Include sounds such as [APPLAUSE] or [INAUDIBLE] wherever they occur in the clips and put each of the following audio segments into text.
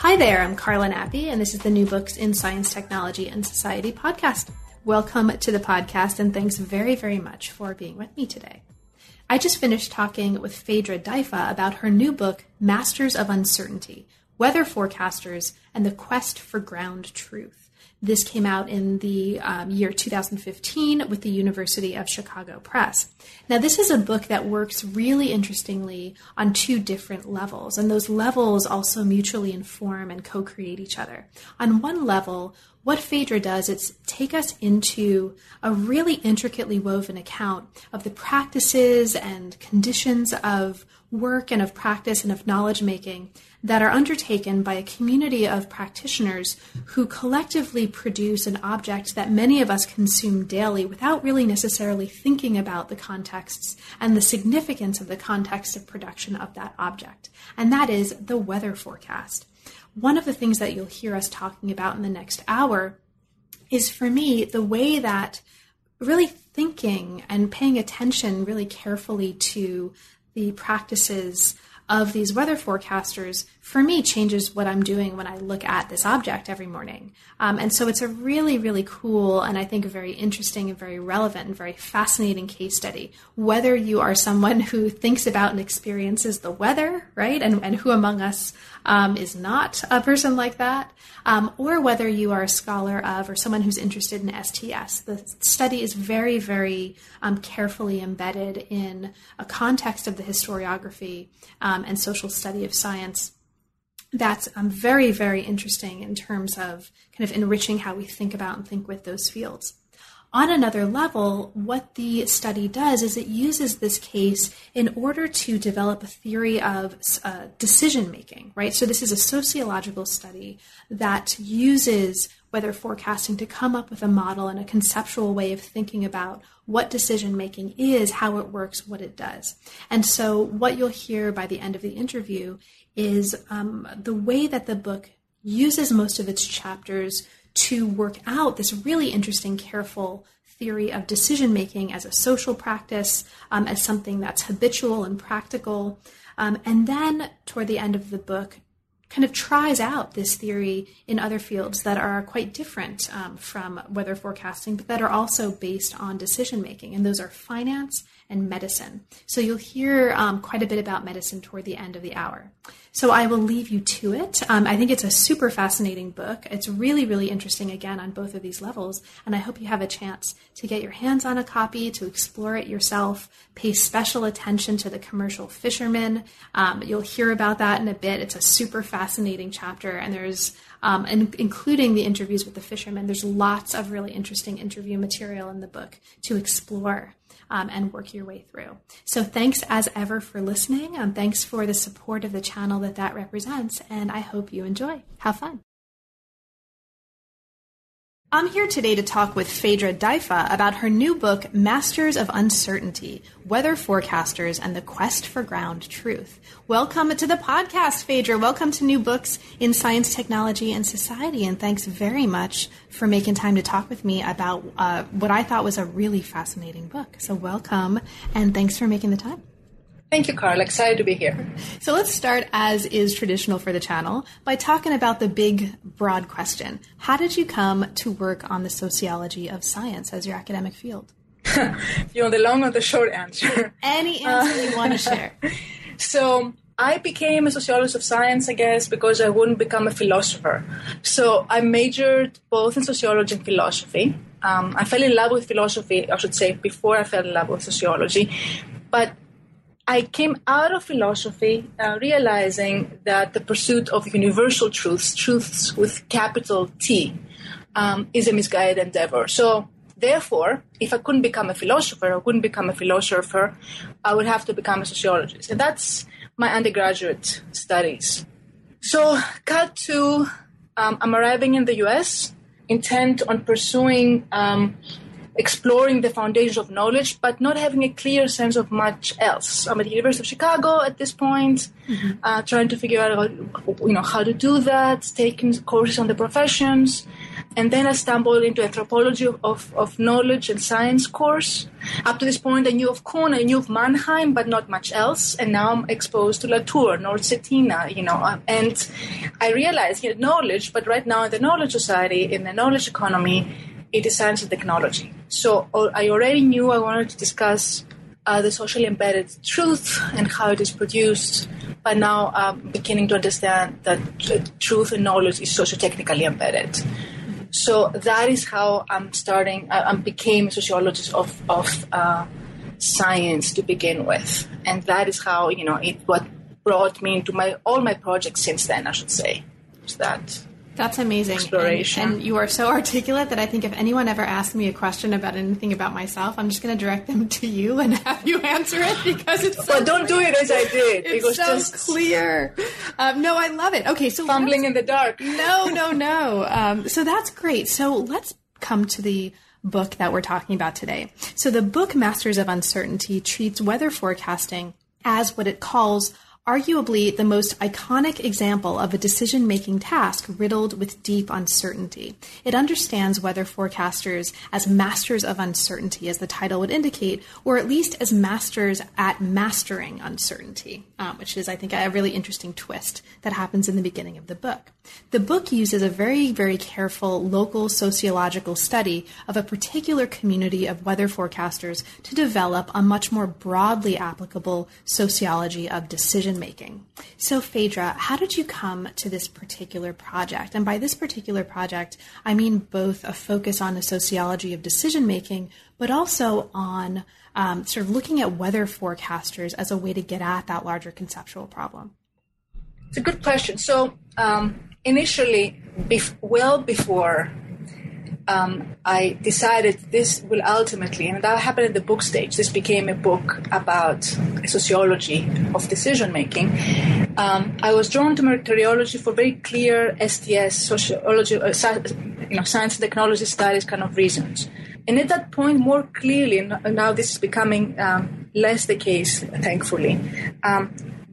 Hi there, I'm Carla Nappi, and this is the New Books in Science, Technology, and Society podcast. Welcome to the podcast, and thanks very, very much for being with me today. I just finished talking with Phaedra Daipha about her new book, Masters of Uncertainty Weather Forecasters and the Quest for Ground Truth. This came out in the um, year 2015 with the University of Chicago Press. Now, this is a book that works really interestingly on two different levels, and those levels also mutually inform and co create each other. On one level, what Phaedra does is take us into a really intricately woven account of the practices and conditions of work and of practice and of knowledge making that are undertaken by a community of practitioners who collectively produce an object that many of us consume daily without really necessarily thinking about the contexts and the significance of the context of production of that object. And that is the weather forecast. One of the things that you'll hear us talking about in the next hour is for me the way that really thinking and paying attention really carefully to the practices of these weather forecasters for me changes what I'm doing when I look at this object every morning. Um, and so it's a really, really cool and I think a very interesting and very relevant and very fascinating case study. Whether you are someone who thinks about and experiences the weather, right, and, and who among us um, is not a person like that, um, or whether you are a scholar of or someone who's interested in STS. The study is very, very um, carefully embedded in a context of the historiography um, and social study of science that's um, very, very interesting in terms of kind of enriching how we think about and think with those fields. On another level, what the study does is it uses this case in order to develop a theory of uh, decision making, right? So, this is a sociological study that uses weather forecasting to come up with a model and a conceptual way of thinking about what decision making is, how it works, what it does. And so, what you'll hear by the end of the interview is um, the way that the book uses most of its chapters to work out this really interesting, careful theory of decision making as a social practice, um, as something that's habitual and practical. Um, and then toward the end of the book, kind of tries out this theory in other fields that are quite different um, from weather forecasting, but that are also based on decision making. And those are finance and medicine. So you'll hear um, quite a bit about medicine toward the end of the hour. So I will leave you to it. Um, I think it's a super fascinating book. It's really, really interesting again on both of these levels. And I hope you have a chance to get your hands on a copy, to explore it yourself, pay special attention to the commercial fishermen. Um, you'll hear about that in a bit. It's a super fascinating chapter, and there's um, and including the interviews with the fishermen. There's lots of really interesting interview material in the book to explore um, and work your way through. So thanks as ever for listening. Um, thanks for the support of the channel that that represents, and I hope you enjoy. Have fun. I'm here today to talk with Phaedra Daipha about her new book, Masters of Uncertainty Weather Forecasters and the Quest for Ground Truth. Welcome to the podcast, Phaedra. Welcome to New Books in Science, Technology, and Society. And thanks very much for making time to talk with me about uh, what I thought was a really fascinating book. So, welcome and thanks for making the time. Thank you, Carl. Excited to be here. So let's start, as is traditional for the channel, by talking about the big, broad question. How did you come to work on the sociology of science as your academic field? [LAUGHS] you want the long or the short answer? [LAUGHS] Any answer you want to share. [LAUGHS] So I became a sociologist of science, I guess, because I wouldn't become a philosopher. So I majored both in sociology and philosophy. Um, I fell in love with philosophy, I should say, before I fell in love with sociology. But I came out of philosophy uh, realizing that the pursuit of universal truths, truths with capital T, um, is a misguided endeavor. So, therefore, if I couldn't become a philosopher I couldn't become a philosopher, I would have to become a sociologist. And that's my undergraduate studies. So, cut to um, I'm arriving in the US, intent on pursuing um, exploring the foundations of knowledge, but not having a clear sense of much else. I'm at the University of Chicago at this point, mm-hmm. uh, trying to figure out, you know, how to do that, taking courses on the professions, and then I stumbled into anthropology of, of, of, knowledge and science course. Up to this point, I knew of Kuhn, I knew of Mannheim, but not much else. And now I'm exposed to Latour, Knorr Cetina, you know. Uh, and I realized, you know, knowledge, but right now in the knowledge society, in the knowledge economy, it is science and technology. So I already knew I wanted to discuss uh, the socially embedded truth and how it is produced. But now I'm beginning to understand that truth and knowledge is socio-technically embedded. So that is how I'm starting. I, I became a sociologist of of uh, science to begin with, and that is how you know it what brought me into my all my projects since then. I should say, is that. That's amazing. Exploration. And, and, you are so [LAUGHS] articulate that I think if anyone ever asks me a question about anything about myself, I'm just going to direct them to you and have you answer it because it's. So but don't clear. do it as I did. It's [LAUGHS] it was so just clear. Um, no, I love it. Okay, so fumbling in the dark. No, no, no. Um, so that's great. So let's come to the book that we're talking about today. So the book Masters of Uncertainty treats weather forecasting as what it calls arguably the most iconic example of a decision making task riddled with deep uncertainty. It understands weather forecasters as masters of uncertainty, as the title would indicate, or at least as masters at mastering uncertainty, um, which is, I think, a really interesting twist that happens in the beginning of the book. The book uses a very, very careful local sociological study of a particular community of weather forecasters to develop a much more broadly applicable sociology of decision making. So, Phaedra, how did you come to this particular project? And by this particular project, I mean both a focus on the sociology of decision making, but also on um, sort of looking at weather forecasters as a way to get at that larger conceptual problem. It's a good question. So, um, initially, bef- well before um, I decided this will ultimately, and that happened at the book stage, this became a book about sociology of decision making. Um, I was drawn to meteorology for very clear STS, sociology, uh, you know, science and technology studies kind of reasons. And at that point, more clearly, now this is becoming um, less the case, thankfully.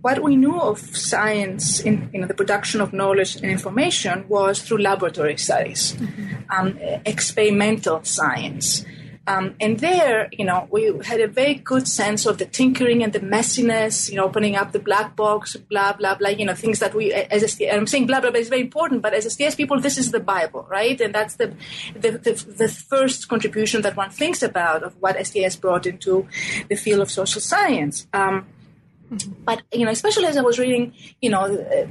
What we knew of science in you know, the production of knowledge and information was through laboratory studies, mm-hmm. um, experimental science. Um, and there, you know, we had a very good sense of the tinkering and the messiness, you know, opening up the black box, blah, blah, blah, you know, things that we, as a, STS, I'm saying blah, blah, blah is very important, but as STS people, this is the Bible, right? And that's the, the, the, the first contribution that one thinks about of what STS brought into the field of social science. Um, but you know, especially as I was reading, you know, uh,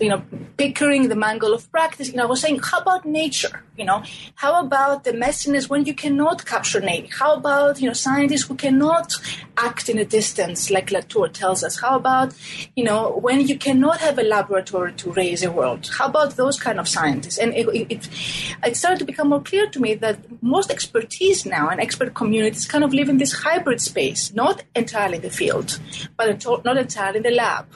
you know, Pickering the Mangle of Practice, you know, I was saying, how about nature? You know, how about the messiness when you cannot capture nature? How about you know scientists who cannot act in a distance, like Latour tells us? How about you know when you cannot have a laboratory to raise a world? How about those kind of scientists? And it, it, it started to become more clear to me that most expertise now and expert communities kind of live in this hybrid space, not entirely the field, but not entirely in the lab.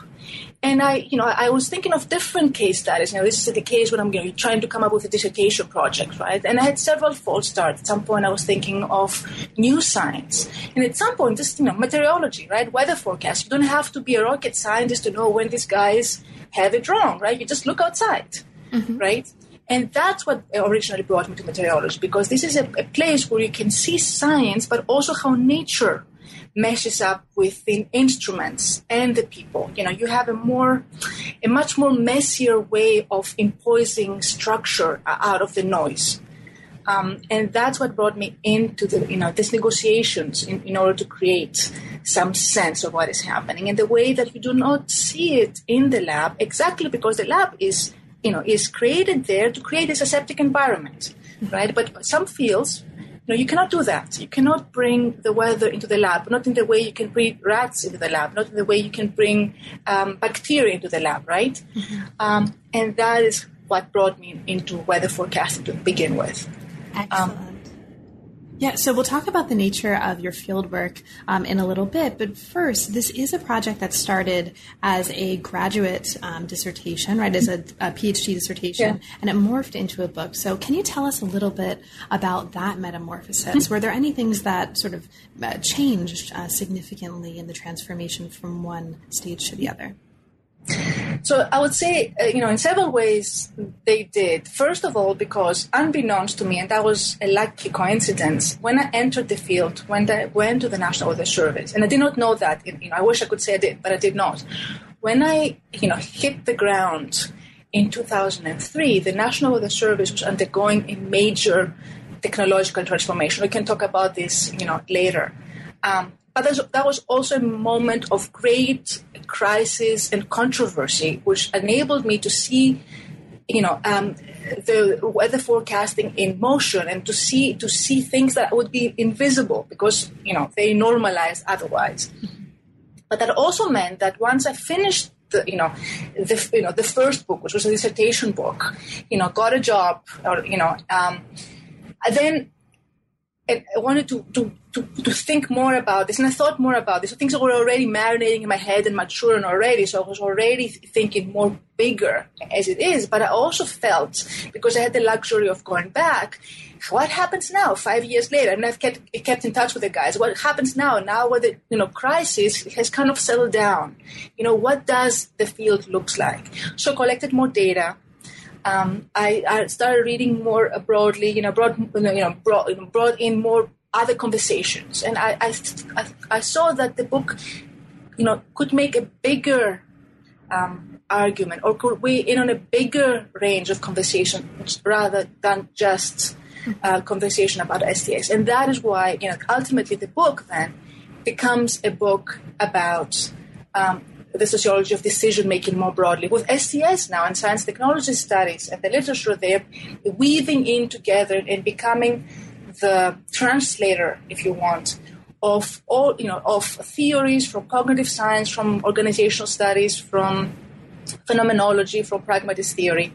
And I, you know, I was thinking of different case studies. You know, this is the case when I'm you know, trying to come up with a dissertation project, right? And I had several false starts. At some point, I was thinking of new science, and at some point, just you know, meteorology, right? Weather forecast. You don't have to be a rocket scientist to know when these guys have it wrong, right? You just look outside, mm-hmm. right? And that's what originally brought me to meteorology because this is a, a place where you can see science, but also how nature meshes up with the instruments and the people. You know, you have a more, a much more messier way of imposing structure out of the noise. Um, and that's what brought me into the, you know, these negotiations in, in order to create some sense of what is happening in the way that you do not see it in the lab exactly because the lab is, you know, is created there to create this aseptic environment, right? But some fields no, you cannot do that. You cannot bring the weather into the lab, not in the way you can bring rats into the lab, not in the way you can bring um, bacteria into the lab, right? Mm-hmm. Um, and that is what brought me into weather forecasting to begin with. Excellent. Um, Yeah, so we'll talk about the nature of your fieldwork um, in a little bit, but first, this is a project that started as a graduate um, dissertation, right, as a, a PhD dissertation, yeah. and it morphed into a book. So, can you tell us a little bit about that metamorphosis? Mm-hmm. Were there any things that sort of uh, changed uh, significantly in the transformation from one stage to the other? So I would say, uh, you know, in several ways they did. First of all, because unbeknownst to me, and that was a lucky coincidence, when I entered the field, when I went to the National Weather Service, and I did not know that, you know, I wish I could say I did, but I did not. When I, you know, hit the ground in 2003, the National Weather Service was undergoing a major technological transformation. We can talk about this, you know, later. Um, but that was also a moment of great crisis and controversy, which enabled me to see, you know, um, the weather forecasting in motion and to see to see things that would be invisible because you know they normalized otherwise. But that also meant that once I finished the, you know, the, you know, the first book, which was a dissertation book, you know, got a job, or you know, um, then I wanted to, to, to, to, think more about this, and I thought more about this. So things were already marinating in my head and maturing already. So I was already thinking more bigger as it is. But I also felt, because I had the luxury of going back, what happens now, five years later? And I've kept, kept in touch with the guys. What happens now? Now, where the you know crisis has kind of settled down, you know, what does the field looks like? So collected more data um, I, I, started reading more broadly, you know, brought, you know, brought, brought in more other conversations. And I, I, I, saw that the book, you know, could make a bigger um, argument or could weigh in on a bigger range of conversations rather than just uh, conversation about STS. And that is why, you know, ultimately the book then becomes a book about um, the sociology of decision making more broadly. With STS now and science technology studies and the literature there, weaving in together and becoming the translator, if you want, of all you know of theories from cognitive science, from organizational studies, from phenomenology, from pragmatist theory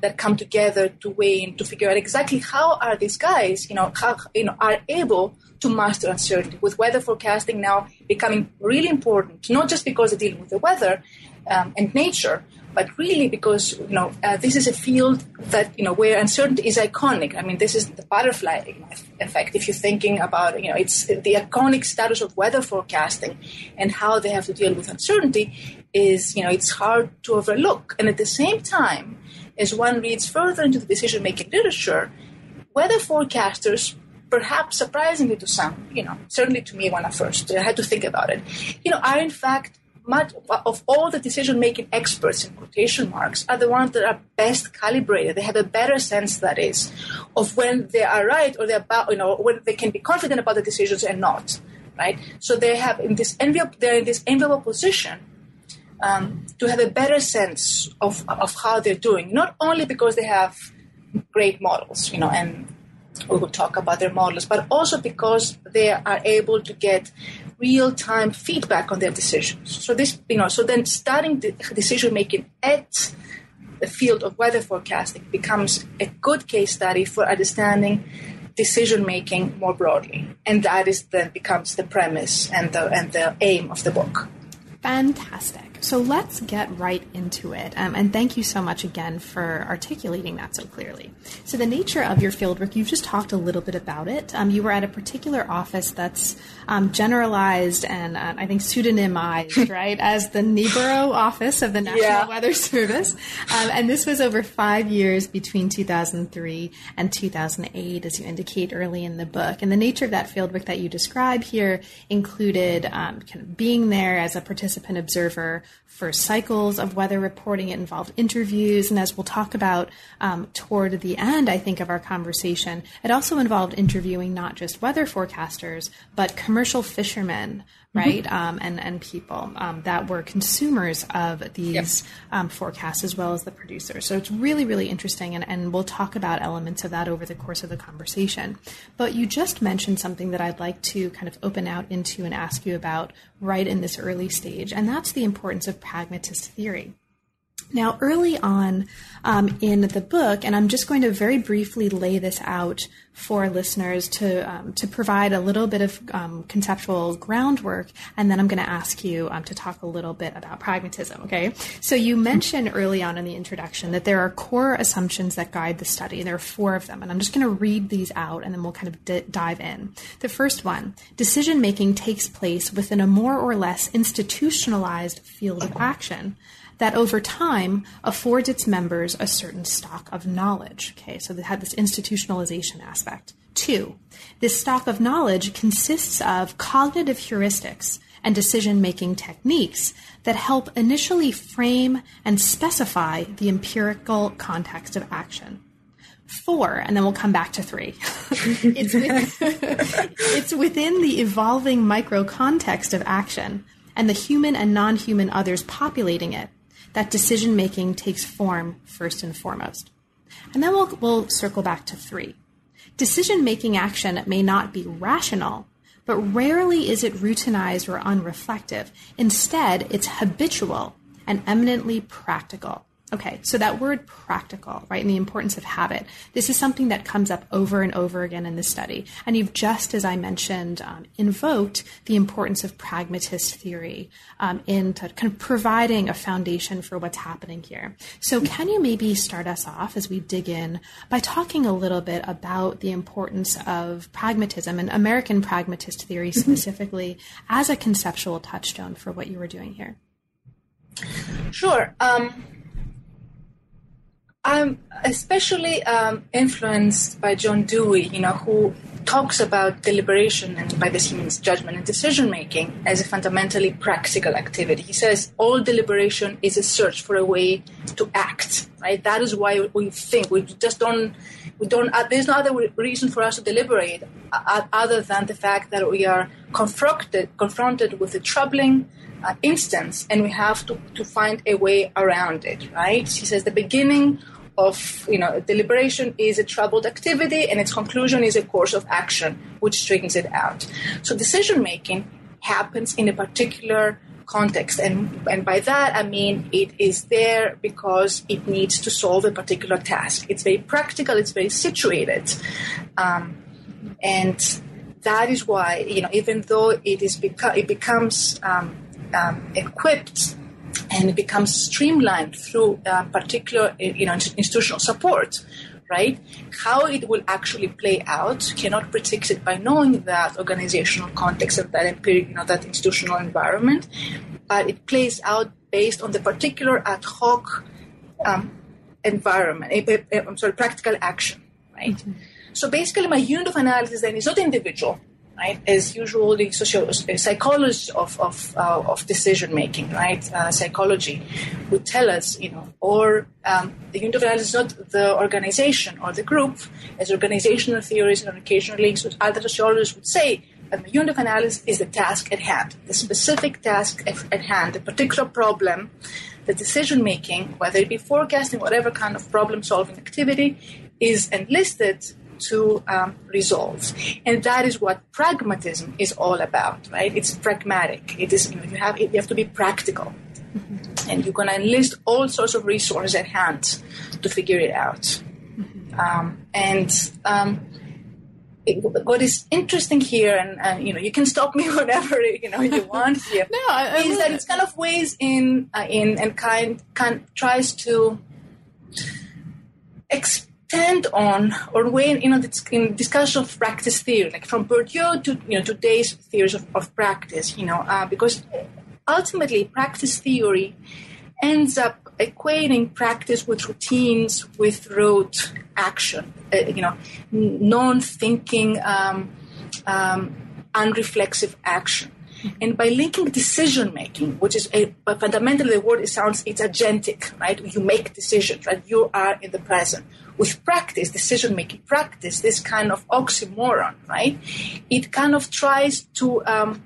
that come together to weigh in to figure out exactly how are these guys, you know, how you know are able to master uncertainty, with weather forecasting now becoming really important, not just because they're dealing with the weather um, and nature, but really because you know uh, this is a field that you know where uncertainty is iconic. I mean, this is the butterfly effect. If you're thinking about you know, it's the iconic status of weather forecasting and how they have to deal with uncertainty is you know it's hard to overlook. And at the same time, as one reads further into the decision-making literature, weather forecasters perhaps surprisingly to some, you know, certainly to me when I first I had to think about it, you know, are in fact much of all the decision making experts in quotation marks are the ones that are best calibrated. They have a better sense, that is, of when they are right or they're about, you know, when they can be confident about the decisions and not, right? So they have in this enviable, they're in this enviable position um, to have a better sense of, of how they're doing, not only because they have great models, you know, and we will talk about their models, but also because they are able to get real time feedback on their decisions. So this, you know, so then studying the decision making at the field of weather forecasting becomes a good case study for understanding decision making more broadly, and that is then becomes the premise and the and the aim of the book. Fantastic. So let's get right into it. Um, and thank you so much again for articulating that so clearly. So, the nature of your fieldwork, you've just talked a little bit about it. Um, you were at a particular office that's um, generalized and uh, I think pseudonymized, [LAUGHS] right, as the Newborough office of the National yeah. Weather Service. Um, and this was over five years between 2003 and 2008, as you indicate early in the book. And the nature of that fieldwork that you describe here included um, kind of being there as a participant observer for cycles of weather reporting. It involved interviews, and as we'll talk about um, toward the end, I think, of our conversation, it also involved interviewing not just weather forecasters, but commercial fishermen, mm-hmm. right? Mm-hmm. Um, and, and people um, that were consumers of these yep. Um, forecasts as well as the producers. So it's really, really interesting, and, and we'll talk about elements of that over the course of the conversation. But you just mentioned something that I'd like to kind of open out into and ask you about right in this early stage, and that's the importance of pragmatist theory. Now, early on um, in the book, and I'm just going to very briefly lay this out for listeners to um, to provide a little bit of um, conceptual groundwork, and then I'm going to ask you um, to talk a little bit about pragmatism. Okay, so you mentioned early on in the introduction that there are core assumptions that guide the study. There are four of them, and I'm just going to read these out, and then we'll kind of d- dive in. The first one: decision making takes place within a more or less institutionalized field of action that over time affords its members a certain stock of knowledge. Okay, so they had this institutionalization aspect. Two, this stock of knowledge consists of cognitive heuristics and decision making techniques that help initially frame and specify the empirical context of action. Four, and then we'll come back to three. [LAUGHS] it's, [LAUGHS] it's within the evolving micro context of action and the human and non human others populating it that decision making takes form first and foremost. And then we'll, we'll circle back to three. Decision making action may not be rational, but rarely is it routinized or unreflective. Instead, it's habitual and eminently practical. Okay, so that word practical, right, and the importance of habit. This is something that comes up over and over again in the study. And you've just, as I mentioned, um, invoked the importance of pragmatist theory um, in kind of providing a foundation for what's happening here. So, can you maybe start us off as we dig in by talking a little bit about the importance of pragmatism and American pragmatist theory mm-hmm. specifically as a conceptual touchstone for what you were doing here? Sure. Um, I'm especially um, influenced by John Dewey, you know, who talks about deliberation and by this he means judgment and decision making as a fundamentally practical activity. He says all deliberation is a search for a way to act, right? That is why we think. We just don't, we don't, uh, there's no other reason for us to deliberate uh, other than the fact that we are confronted, confronted with a troubling uh, instance and we have to, to find a way around it, right? He says the beginning of you know deliberation is a troubled activity and its conclusion is a course of action which straightens it out. So decision making happens in a particular context and and by that i mean it is there because it needs to solve a particular task. It's very practical it's very situated. Um, and that is why you know even though it is beca- it becomes um, um, equipped and it becomes streamlined through uh, particular you know institutional support right how it will actually play out cannot predict it by knowing that organizational context of that empiric you know that institutional environment but it plays out based on the particular ad hoc um, environment eh, eh, eh, i'm sorry practical action right mm-hmm. so basically my unit of analysis then is not individual right, is usually socio- psychology of, of, uh, of decision making, right? Uh, psychology would tell us, you know, or um, the analysis is not the organization or the group, as organizational theories and occasional links with other sociologists would say, that the unit of analysis is the task at hand, the specific task at hand, the particular problem, the decision making, whether it be forecasting, whatever kind of problem solving activity, is enlisted to um, resolve. And that is what pragmatism is all about, right? It's pragmatic. It is, you, know, you have, you have to be practical. Mm-hmm. And you're going to enlist all sorts of resources at hand to figure it out. Mm-hmm. Um, and um, it, what is interesting here, and, and, you know, you can stop me [LAUGHS] whenever you know you want here, [LAUGHS] no, I, I is that it's kind of ways in uh, in and kind kind tries to. Exp- tend on or when you know in discussion of practice theory, like from Bourdieu to you know today's theories of, of practice, you know, uh, because ultimately practice theory ends up equating practice with routines with rote action, uh, you know, non-thinking, um, um, unreflexive action. And by linking decision making, which is a, fundamentally the word it sounds it's agentic, right? You make decisions, right? You are in the present with practice, decision making practice, this kind of oxymoron, right? It kind of tries to um,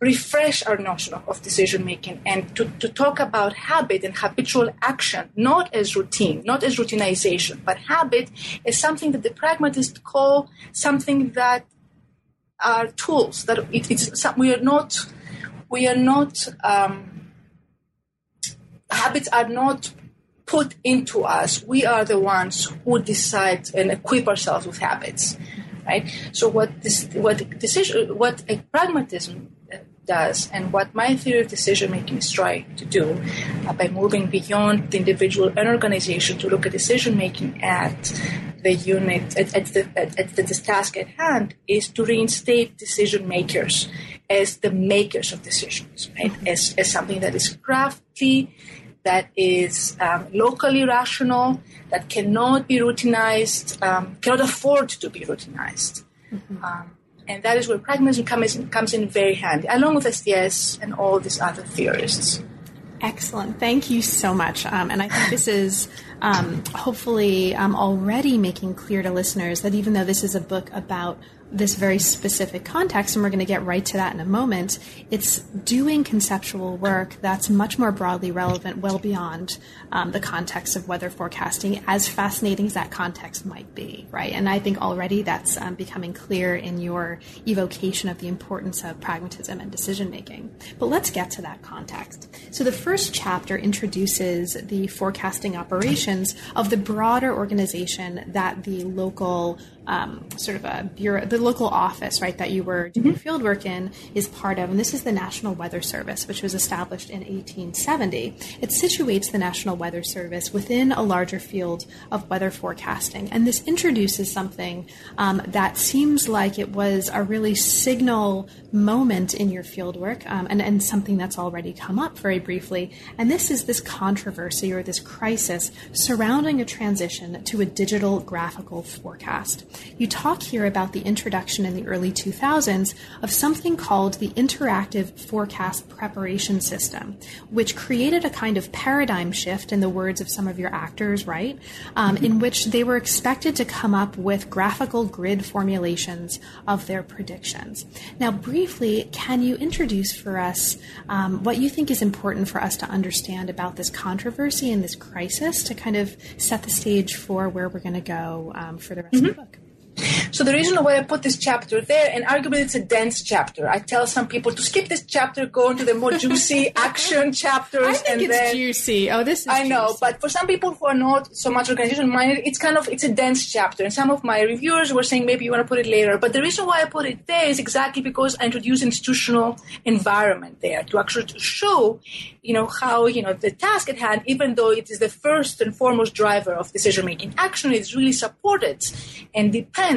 refresh our notion of, of decision making and to, to talk about habit and habitual action, not as routine, not as routinization, but habit is something that the pragmatists call something that are tools that it, it's we are not we are not um, habits are not put into us. We are the ones who decide and equip ourselves with habits, right? So what this, what decision, what a pragmatism does, and what my theory of decision making is trying to do uh, by moving beyond the individual and organization to look at decision making at the unit at, at the at, at the task at hand is to reinstate decision makers as the makers of decisions, right? As as something that is crafty, that is um, locally rational, that cannot be routinized, um, cannot afford to be routinized. Mm-hmm. Um, and that is where pragmatism comes in, comes in very handy, along with STS and all these other theorists. Excellent. Thank you so much. Um, and I think this is um, hopefully um, already making clear to listeners that even though this is a book about this very specific context, and we're going to get right to that in a moment, it's doing conceptual work that's much more broadly relevant, well beyond um, the context of weather forecasting, as fascinating as that context might be, right? And I think already that's um, becoming clear in your evocation of the importance of pragmatism and decision making. But let's get to that context. So the first chapter introduces the forecasting operations of the broader organization that the local um, sort of a bureau, the local office, right, that you were doing mm-hmm. field work in is part of, and this is the National Weather Service, which was established in 1870. It situates the National Weather Service within a larger field of weather forecasting, and this introduces something um, that seems like it was a really signal moment in your field work, um, and, and something that's already come up very briefly, and this is this controversy or this crisis surrounding a transition to a digital graphical forecast. You talk here about the introduction in the early 2000s of something called the Interactive Forecast Preparation System, which created a kind of paradigm shift, in the words of some of your actors, right? Um, in which they were expected to come up with graphical grid formulations of their predictions. Now, briefly, can you introduce for us um, what you think is important for us to understand about this controversy and this crisis to kind of set the stage for where we're going to go um, for the rest mm-hmm. of the book? So the reason why I put this chapter there, and arguably it's a dense chapter. I tell some people to skip this chapter, go into the more juicy [LAUGHS] action chapters. I think and it's then, juicy. Oh, this is. I know, juicy. but for some people who are not so much organization minded, it's kind of it's a dense chapter. And some of my reviewers were saying maybe you want to put it later. But the reason why I put it there is exactly because I introduce institutional environment there to actually show, you know, how you know the task at hand, even though it is the first and foremost driver of decision making action, is really supported and depends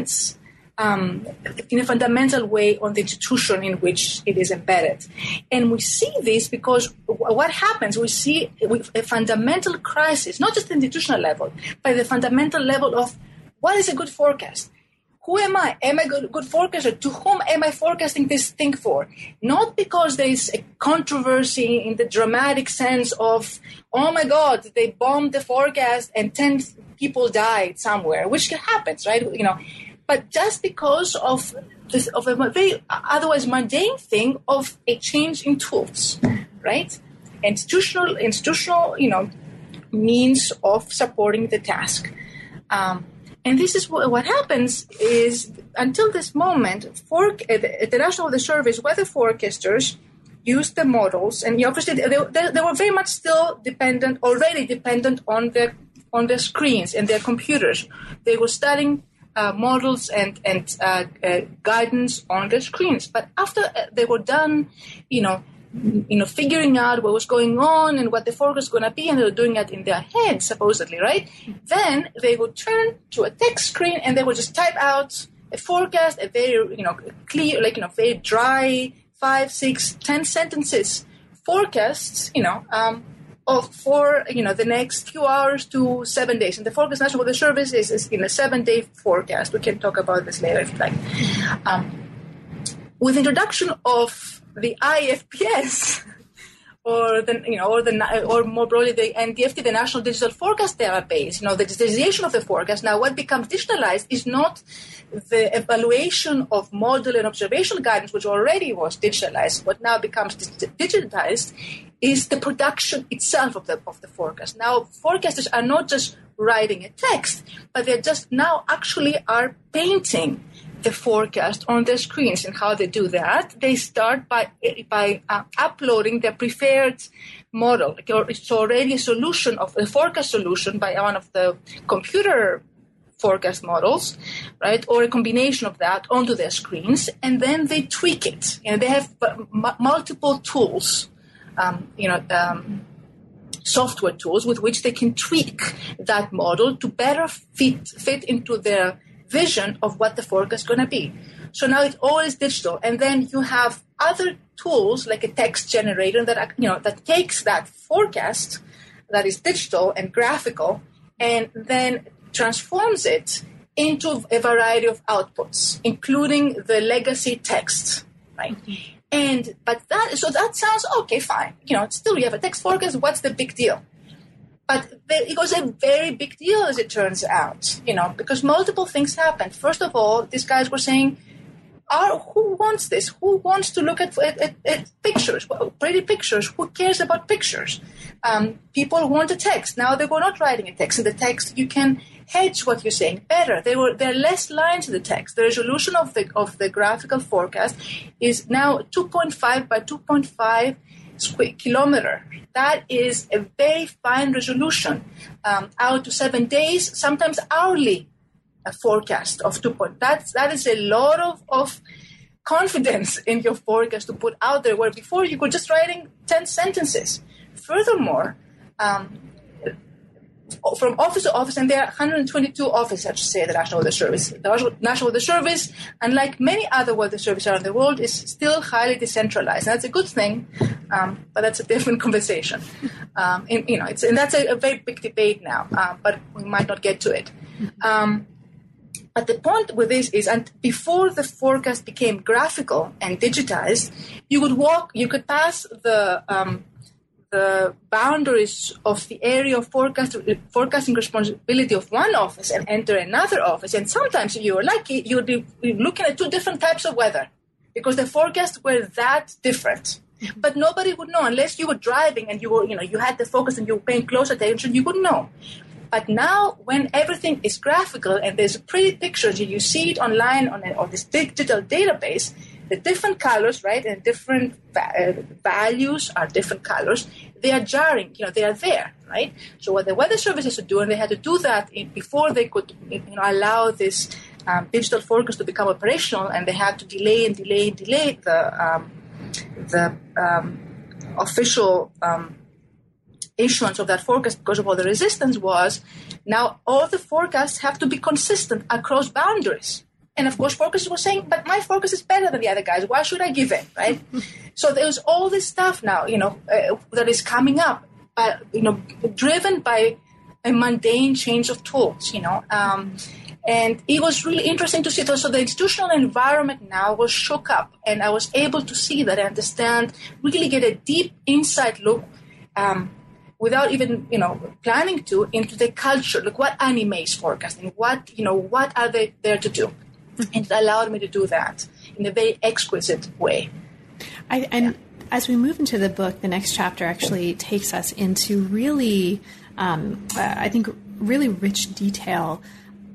um, in a fundamental way on the institution in which it is embedded. And we see this because what happens, we see a fundamental crisis, not just the institutional level, but the fundamental level of what is a good forecast? Who am I? Am I a good, good forecaster? To whom am I forecasting this thing for? Not because there is a controversy in the dramatic sense of, oh my God, they bombed the forecast and 10 people died somewhere, which happens, right? You know, but just because of this, of a very otherwise mundane thing of a change in tools, right? Institutional, institutional, you know, means of supporting the task. Um, and this is what, what, happens is until this moment, for, uh, the, Service weather forecasters used the models, and obviously they, they, they, were very much still dependent, already dependent on their on their screens and their computers. They were studying uh, models and and uh, uh, guidance on their screens. But after uh, they were done, you know, you know, figuring out what was going on and what the forecast was going to be, and they were doing it in their head, supposedly, right? Then they would turn to a text screen and they would just type out a forecast, a very, you know, clear, like you know, very dry, five, six, ten sentences forecasts, you know. Um, of for you know the next few hours to seven days. And the forecast national weather service is, is in a seven day forecast. We can talk about this later if you like. Um, with introduction of the IFPS, [LAUGHS] or the you know, or the or more broadly the NDFD, the National Digital Forecast Database. You know, the digitalization of the forecast. Now, what becomes digitalized is not the evaluation of model and observational guidance, which already was digitalized. What now becomes digitized is the production itself of the of the forecast. Now, forecasters are not just writing a text, but they're just now actually are painting the forecast on their screens. And how they do that, they start by by uh, uploading their preferred model. It's already a solution of a forecast solution by one of the computer forecast models, right, or a combination of that onto their screens, and then they tweak it. You know, they have m- multiple tools, um, you know, um, software tools with which they can tweak that model to better fit fit into their vision of what the forecast is going to be. So now it's always digital, and then you have other tools like a text generator that you know that takes that forecast that is digital and graphical, and then transforms it into a variety of outputs, including the legacy text, right? Mm-hmm. And but that so that sounds okay, fine. You know, still you have a text forecast. What's the big deal? But it was a very big deal, as it turns out. You know, because multiple things happened. First of all, these guys were saying, "Are who wants this? Who wants to look at, at, at, pictures, pretty pictures? Who cares about pictures? Um, people want a text. Now they were not writing a text. In the text, you can hedge what you're saying better. There were there are less lines in the text. The resolution of the of the graphical forecast is now 2.5 by 2.5 square kilometer. That is a very fine resolution, um, out to seven days, sometimes hourly. A forecast of two point. That's that is a lot of of confidence [LAUGHS] in your forecast to put out there. Where before you were just writing ten sentences. Furthermore. Um, from office to office, and there are 122 offices, I should say, the National Weather Service. The National Weather Service, unlike many other weather services around the world, is still highly decentralized. And that's a good thing, um, but that's a different [LAUGHS] conversation. Um, and, you know, it's, and that's a, a, very big debate now, uh, but we might not get to it. Um, but the point with this is, and before the forecast became graphical and digitized, you could walk, you could pass the um, the boundaries of the area of forecast, forecasting responsibility of one office and enter another office. And sometimes, if you were lucky, you would be looking at two different types of weather because the forecasts were that different. But nobody would know unless you were driving and you were, you know, you had the focus and you were paying close attention. You would know. But now, when everything is graphical and there's pretty pictures, and you see it online on, a, on this digital database, the different colors, right, and different va- uh, values are different colors. They are jarring, you know, they are there, right? So what the weather services are doing, they had to do that in, before they could, you know, allow this um, digital forecast to become operational, and they had to delay and delay and delay the um, the um, official um, issuance of that forecast because of all the resistance was. Now all the forecasts have to be consistent across boundaries. And of course, focus was saying, but my focus is better than the other guys. Why should I give in, right? [LAUGHS] so there's all this stuff now, you know, uh, that is coming up, but you know, driven by a mundane change of tools, you know. Um, and it was really interesting to see. That. So the institutional environment now was shook up, and I was able to see that, and understand, really get a deep inside look. Um, without even you know planning to into the culture like what anime is forecasting what you know what are they there to do and it allowed me to do that in a very exquisite way. I, and yeah. as we move into the book, the next chapter actually takes us into really, um, uh, I think, really rich detail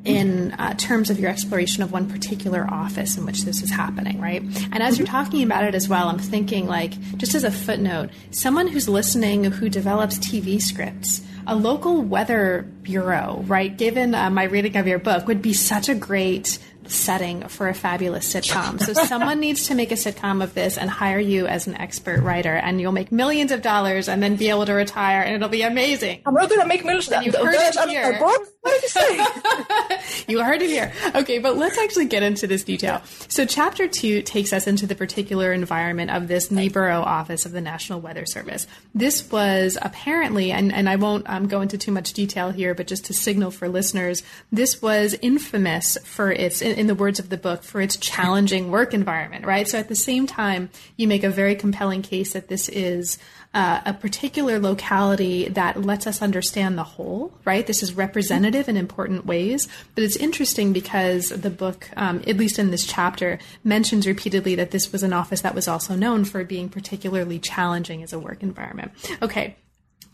in uh, terms of your exploration of one particular office in which this is happening, right? And as you're talking about it as well, I'm thinking, like, just as a footnote, someone who's listening who develops TV scripts, a local weather bureau, right, given uh, my reading of your book, would be such a great setting for a fabulous sitcom. So someone [LAUGHS] needs to make a sitcom of this and hire you as an expert writer, and you'll make millions of dollars and then be able to retire, and it'll be amazing. I'm not going to make millions. You heard it here. What did you say? [LAUGHS] you heard it here. Okay, but let's actually get into this detail. So chapter two takes us into the particular environment of this Newborough office of the National Weather Service. This was apparently, and, and I won't um, go into too much detail here, but just to signal for listeners, this was infamous for its in, in the words of the book, for its challenging work environment, right? So at the same time, you make a very compelling case that this is uh, a particular locality that lets us understand the whole, right? This is representative in important ways, but it's interesting because the book, um, at least in this chapter, mentions repeatedly that this was an office that was also known for being particularly challenging as a work environment. Okay,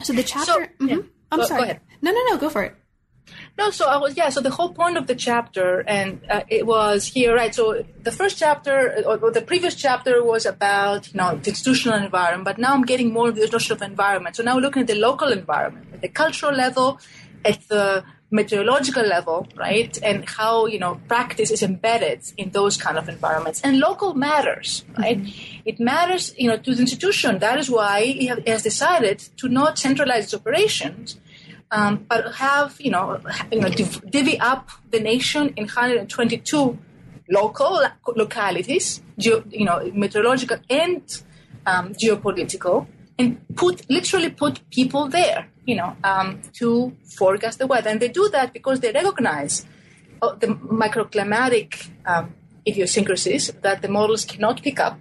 so the chapter. So, mm-hmm. I'm go, sorry. Go no, no, no. Go for it. No, so I was yeah. So the whole point of the chapter, and uh, it was here, right? So the first chapter, or, or, the previous chapter, was about you know the institutional environment, but now I'm getting more of the notion of environment. So now we're looking at the local environment, at the cultural level, at the meteorological level, right? And how, you know, practice is embedded in those kind of environments. And local matters, right? Mm-hmm. It matters, you know, to the institution. That is why it has decided to not centralize its operations, um, but have, you know, you know, div- divvy up the nation in 122 local localities, you know, meteorological and um, geopolitical, and put literally put people there you know, um, to forecast the weather. And they do that because they recognize uh, the microclimatic um, idiosyncrasies that the models cannot pick up.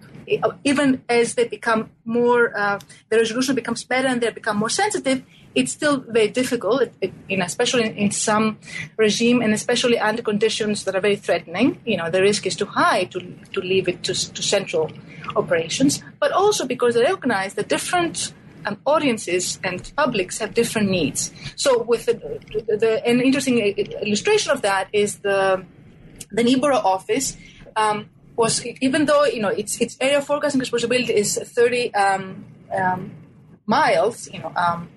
Even as they become more, uh, the resolution becomes better and they become more sensitive, it's still very difficult, it, it, especially in, in, some regime and especially under conditions that are very threatening. You know, the risk is too high to, to leave it to, to central operations, but also because they recognize the different um, audiences and publics have different needs. So, with the, the, an interesting illustration of that is the the Newborough office um, was even though you know its its area of forecasting responsibility is 30 um, um miles, you know, um,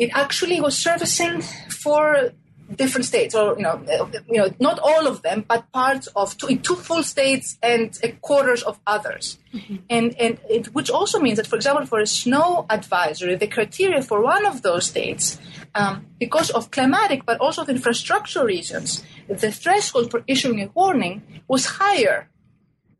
it actually was servicing four different states, or you know, you know, not all of them, but parts of two, two full states and quarters of others, mm-hmm. and and it, which also means that, for example, for a snow advisory, the criteria for one of those states, um, because of climatic but also of infrastructure reasons, the threshold for issuing a warning was higher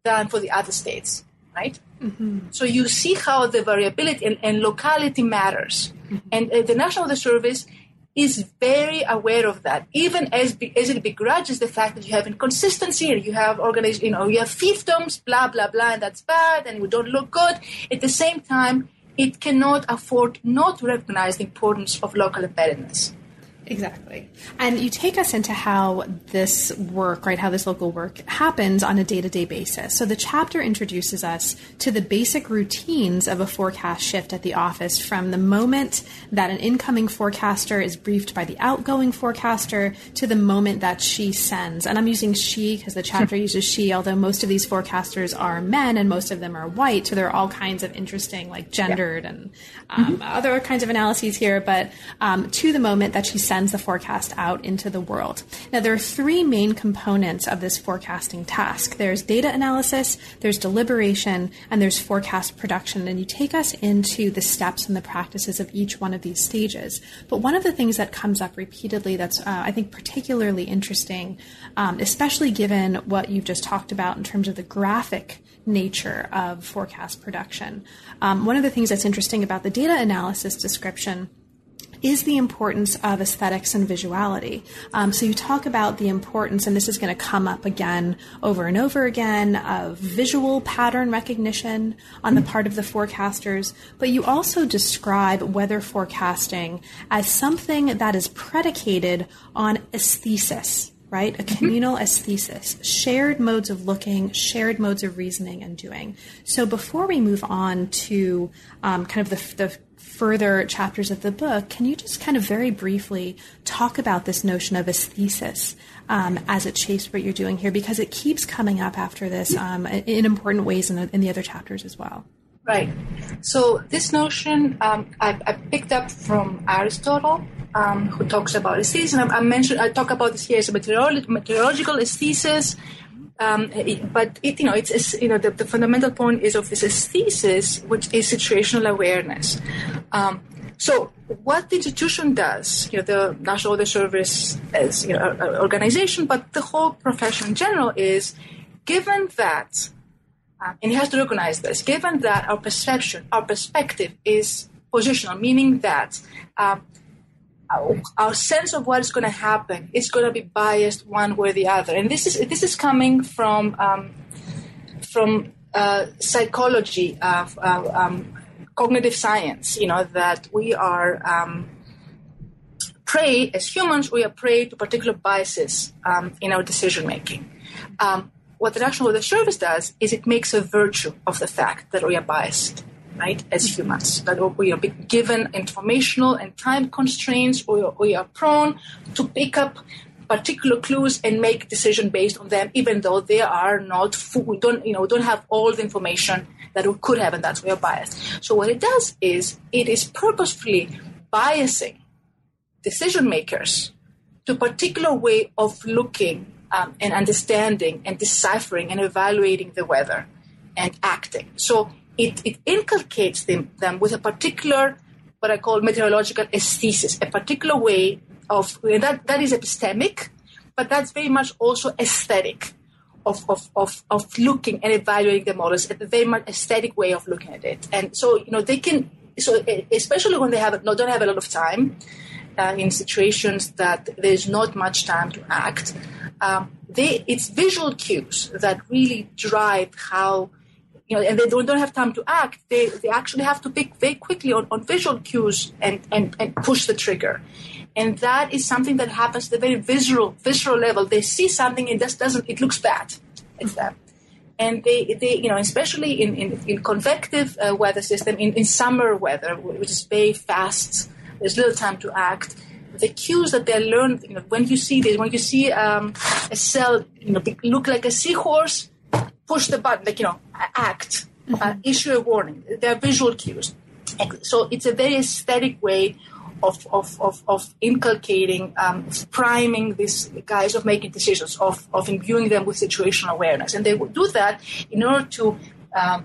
than for the other states, right? Mm-hmm. So you see how the variability and, and locality matters, mm-hmm. and uh, the National Weather Service is very aware of that, even as, as it begrudges the fact that you have inconsistency and you have organized, you know, you have fiefdoms, blah, blah, blah, and that's bad and we don't look good. At the same time, it cannot afford not to recognize the importance of local embeddedness. Exactly. And you take us into how this work, right, how this local work happens on a day to day basis. So the chapter introduces us to the basic routines of a forecast shift at the office from the moment that an incoming forecaster is briefed by the outgoing forecaster to the moment that she sends. And I'm using she because the chapter [LAUGHS] uses she, although most of these forecasters are men and most of them are white. So there are all kinds of interesting, like gendered yeah. and um, mm-hmm. other kinds of analyses here. But um, to the moment that she sends sends the forecast out into the world. Now, there are three main components of this forecasting task there's data analysis, there's deliberation, and there's forecast production. And you take us into the steps and the practices of each one of these stages. But one of the things that comes up repeatedly that's, uh, I think, particularly interesting, um, especially given what you've just talked about in terms of the graphic nature of forecast production. Um, one of the things that's interesting about the data analysis description is the importance of aesthetics and visuality. Um, so you talk about the importance, and this is going to come up again over and over again, of visual pattern recognition on the part of the forecasters, but you also describe weather forecasting as something that is predicated on aesthesis right? A communal aesthesis, shared modes of looking, shared modes of reasoning and doing. So before we move on to um, kind of the, the further chapters of the book, can you just kind of very briefly talk about this notion of aesthesis um, as it shapes what you're doing here? Because it keeps coming up after this um, in important ways in the, in the, other chapters as well. Right. So this notion um, I, I, picked up from Aristotle, um, who talks about aesthesis. And I, I, mentioned I talk about this here as a meteorological aesthesis um, but it, you know, it's, you know the, the, fundamental point is of this thesis, which is situational awareness. Um, so what the institution does, you know, the National Weather Service as you know, an organization, but the whole profession in general is given that, uh, and it has to recognize this, given that our perception, our perspective is positional, meaning that um, our sense of what is going to happen is going to be biased one way or the other. And this is this is coming from um, from uh, psychology, uh, um, cognitive science. You know that we are um, prey as humans. We are prey to particular biases um, in our decision making. Um, what the National Weather Service does is it makes a virtue of the fact that we are biased right? As humans, that we are given informational and time constraints, or we are prone to pick up particular clues and make decision based on them, even though they are not full. We don't, you know, don't have all the information that we could have, and that's where we're biased. So what it does is it is purposefully biasing decision makers to a particular way of looking um, and understanding and deciphering and evaluating the weather and acting. So it, it inculcates them, them with a particular, what I call meteorological aesthesis, a particular way of that that is epistemic, but that's very much also aesthetic of, of, of, of looking and evaluating the models, a very much aesthetic way of looking at it. And so, you know, they can, so especially when they have no, don't have a lot of time uh, in situations that there's not much time to act, um, they, it's visual cues that really drive how, you know, and they don't, don't have time to act. They, they actually have to pick very quickly on, on visual cues and, and, and push the trigger. And that is something that happens at the very visceral, visceral level. They see something and just doesn't, it looks bad. It's that. And they, they, you know, especially in, in, in convective uh, weather system, in, in summer weather, which is very fast, there's little time to act. The cues that they learn, you know, when you see this, when you see um, a cell, you know, look like a seahorse, push the button, like, you know, act, mm-hmm. uh, issue a warning. There are visual cues. So it's a very aesthetic way of, of, of, of inculcating, um, priming these guys of making decisions, of, of imbuing them with situational awareness. And they would do that in order to um,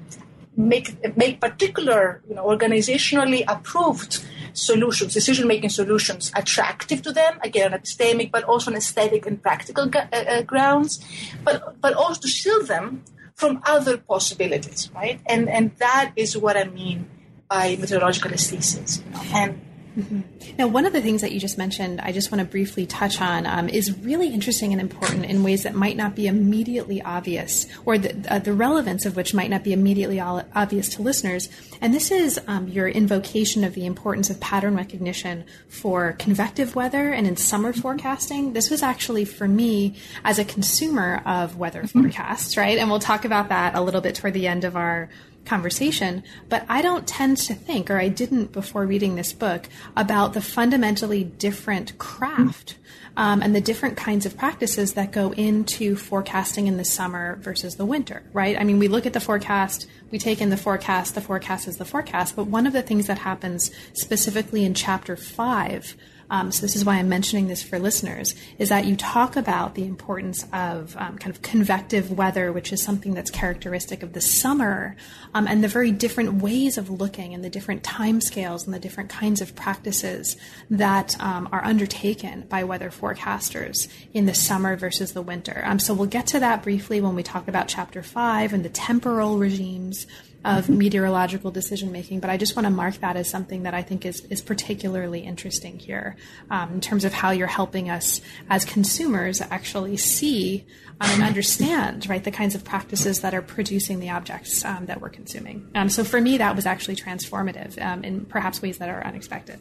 make, make particular, you know, organizationally approved solutions, decision making solutions, attractive to them, again, on epistemic, but also on aesthetic and practical uh, uh, grounds, but, but also to shield them from other possibilities, right? And, and that is what I mean by meteorological aesthetics. You know? And Mm-hmm. Now, one of the things that you just mentioned, I just want to briefly touch on, um, is really interesting and important in ways that might not be immediately obvious, or the, uh, the relevance of which might not be immediately obvious to listeners. And this is um, your invocation of the importance of pattern recognition for convective weather and in summer forecasting. This was actually for me as a consumer of weather mm-hmm. forecasts, right? And we'll talk about that a little bit toward the end of our conversation, but I don't tend to think, or I didn't before reading this book, about the fundamentally different craft um, and the different kinds of practices that go into forecasting in the summer versus the winter, right? I mean, we look at the forecast, we take in the forecast, the forecast is the forecast, but one of the things that happens specifically in chapter five um, so this is why I'm mentioning this for listeners, is that you talk about the importance of um, kind of convective weather, which is something that's characteristic of the summer, um, and the very different ways of looking and the different timescales and the different kinds of practices that um, are undertaken by weather forecasters in the summer versus the winter. Um, so we'll get to that briefly when we talk about chapter five and the temporal regimes of meteorological decision making. But I just want to mark that as something that I think is, is particularly interesting here um, in terms of how you're helping us as consumers actually see um, and understand right the kinds of practices that are producing the objects um, that we're consuming. Um, so for me, that was actually transformative um, in perhaps ways that are unexpected.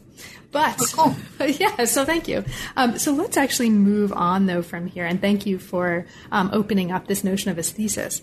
But oh, cool. [LAUGHS] yeah, so thank you. Um, so let's actually move on though from here, and thank you for opening up this notion of aesthesis.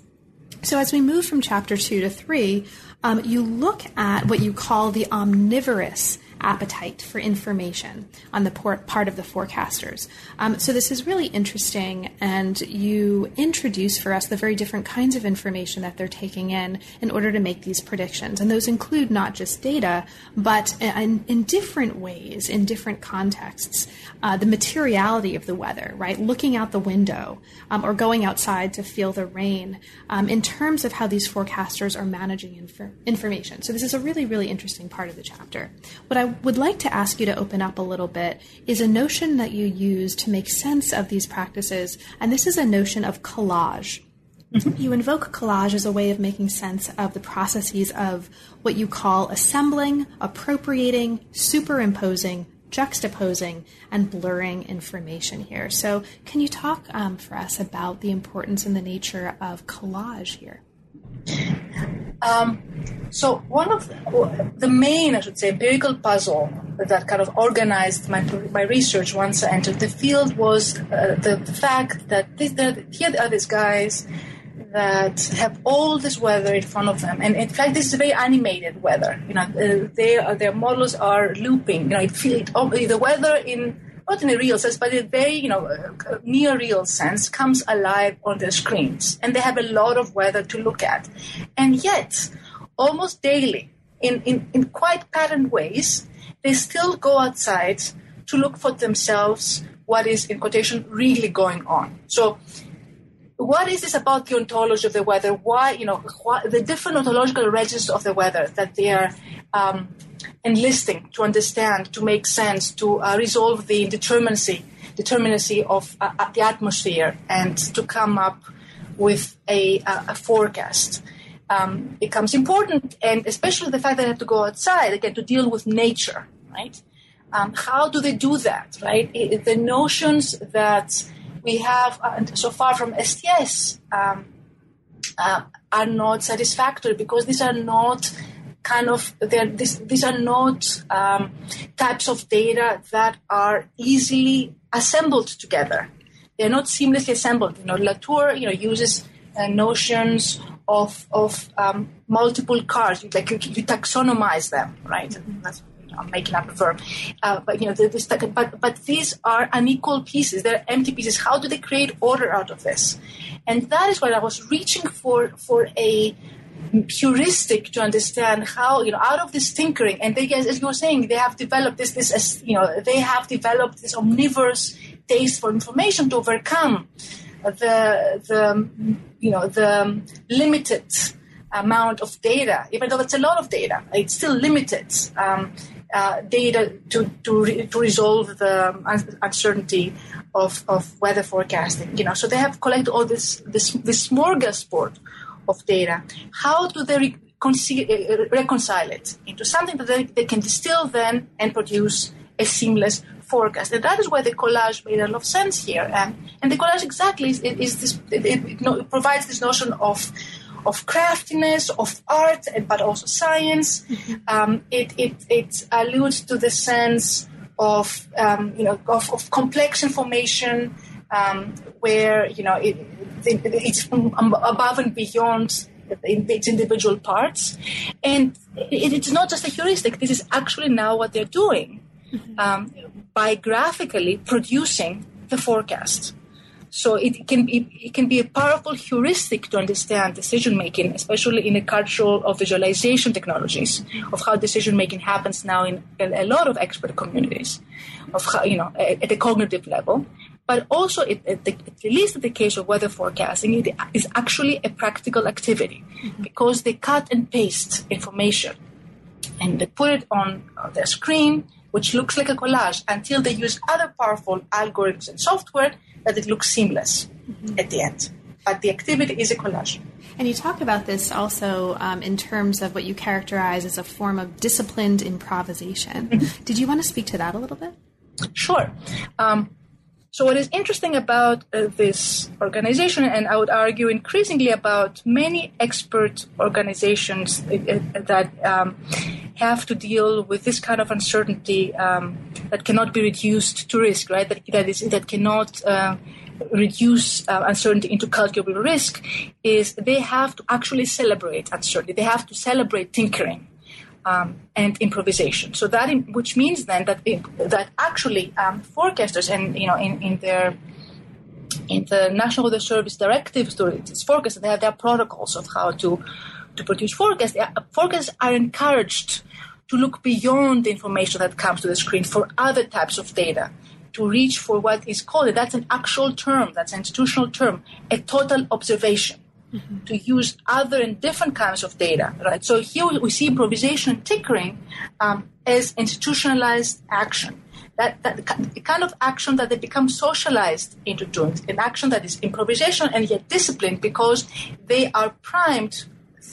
So as we move from chapter two to three, um, you look at what you call the omnivorous appetite for information on the part of the forecasters. Um, so this is really interesting, and you introduce for us the very different kinds of information that they're taking in in order to make these predictions. And those include not just data, but in, in different ways, in different contexts, uh, the materiality of the weather, right? Looking out the window um, or going outside to feel the rain um, in terms of how these forecasters are managing inf- information. So this is a really, really interesting part of the chapter. What I would like to ask you to open up a little bit is a notion that you use to make sense of these practices, and this is a notion of collage. Mm-hmm. You invoke collage as a way of making sense of the processes of what you call assembling, appropriating, superimposing, juxtaposing, and blurring information here. So, can you talk um, for us about the importance and the nature of collage here? Um, so one of the, main, I should say, empirical puzzle that kind of organized my, my research once I entered the field was uh, the, fact that, this, here are these guys, that have all this weather in front of them. And in fact, this is very animated weather. You know, uh, they, uh, their models are looping. You know, it feel, oh, the weather in not in a real sense, but in a very you know uh, near real sense comes alive on their screens, and they have a lot of weather to look at. And yet, almost daily, in, in, in quite patterned ways, they still go outside to look for themselves what is in quotation really going on. So what is this about the ontology of the weather? Why, you know, why, the different ontological registers of the weather that they are um, enlisting to understand, to make sense, to uh, resolve the determinacy, determinacy of uh, uh the atmosphere, and to come up with a, a forecast. Um, becomes important, and especially the fact that they have to go outside again to deal with nature, right? Um, how do they do that, right? It, the notions that we have uh, so far from STS um, uh, are not satisfactory because these are not kind of these, these are not um, types of data that are easily assembled together. They're not seamlessly assembled. You know, Latour, you know, uses uh, notions of of um, multiple cars. You, like you, you, taxonomize them, right? Mm-hmm. That's I'm making up a verb, uh, but you know, this, but but these are unequal pieces. They're empty pieces. How do they create order out of this? And that is what I was reaching for for a heuristic to understand how you know out of this tinkering and they as you were saying they have developed this this as you know they have developed this omnivorous taste for information to overcome the the you know the limited amount of data even though it's a lot of data it's still limited um, uh, data to to, re- to resolve the uncertainty of, of weather forecasting. You know, so they have collected all this this this smorgasbord of data. How do they re- uh, reconcile it into something that they, they can distill then and produce a seamless forecast? And that is why the collage made a lot of sense here. And, and the collage exactly is, is this. It, it, it provides this notion of of craftiness, of art, but also science. Mm-hmm. Um, it, it, it alludes to the sense of um, you know of, of, complex information um, where you know it, it, it's above and beyond its individual parts, and it's not just a heuristic. This is actually now what they're doing mm-hmm. Um, by graphically producing the forecast. So it can be it can be a powerful heuristic to understand decision making, especially in the cultural of visualization technologies, of how decision making happens now in a, lot of expert communities, of how you know at, a cognitive level. But also, it, at, the, at least in the case of weather forecasting, it is actually a practical activity mm-hmm. because they cut and paste information and they put it on their screen, which looks like a collage, until they use other powerful algorithms and software that it looks seamless mm-hmm. at the end. But the activity is a collage. And you talk about this also um, in terms of what you characterize as a form of disciplined improvisation. Mm-hmm. Did you want to speak to that a little bit? Sure. Um, so, what is interesting about uh, this organization, and I would argue increasingly about many expert organizations uh, uh, that um, have to deal with this kind of uncertainty um, that cannot be reduced to risk, right? That, that, is, that cannot uh, reduce uh, uncertainty into calculable risk, is they have to actually celebrate uncertainty. They have to celebrate tinkering um, and improvisation. So that, in, which means then that it, that actually um, forecasters and you know in, in their in the National Weather Service directives to its forecast, they have their protocols of how to to produce forecasts. Forecasts are encouraged to look beyond the information that comes to the screen for other types of data, to reach for what is called that's an actual term, that's an institutional term, a total observation mm-hmm. to use other and different kinds of data, right? So here we see improvisation and tinkering um, as institutionalized action. That, that the kind of action that they become socialized into doing, an action that is improvisation and yet disciplined because they are primed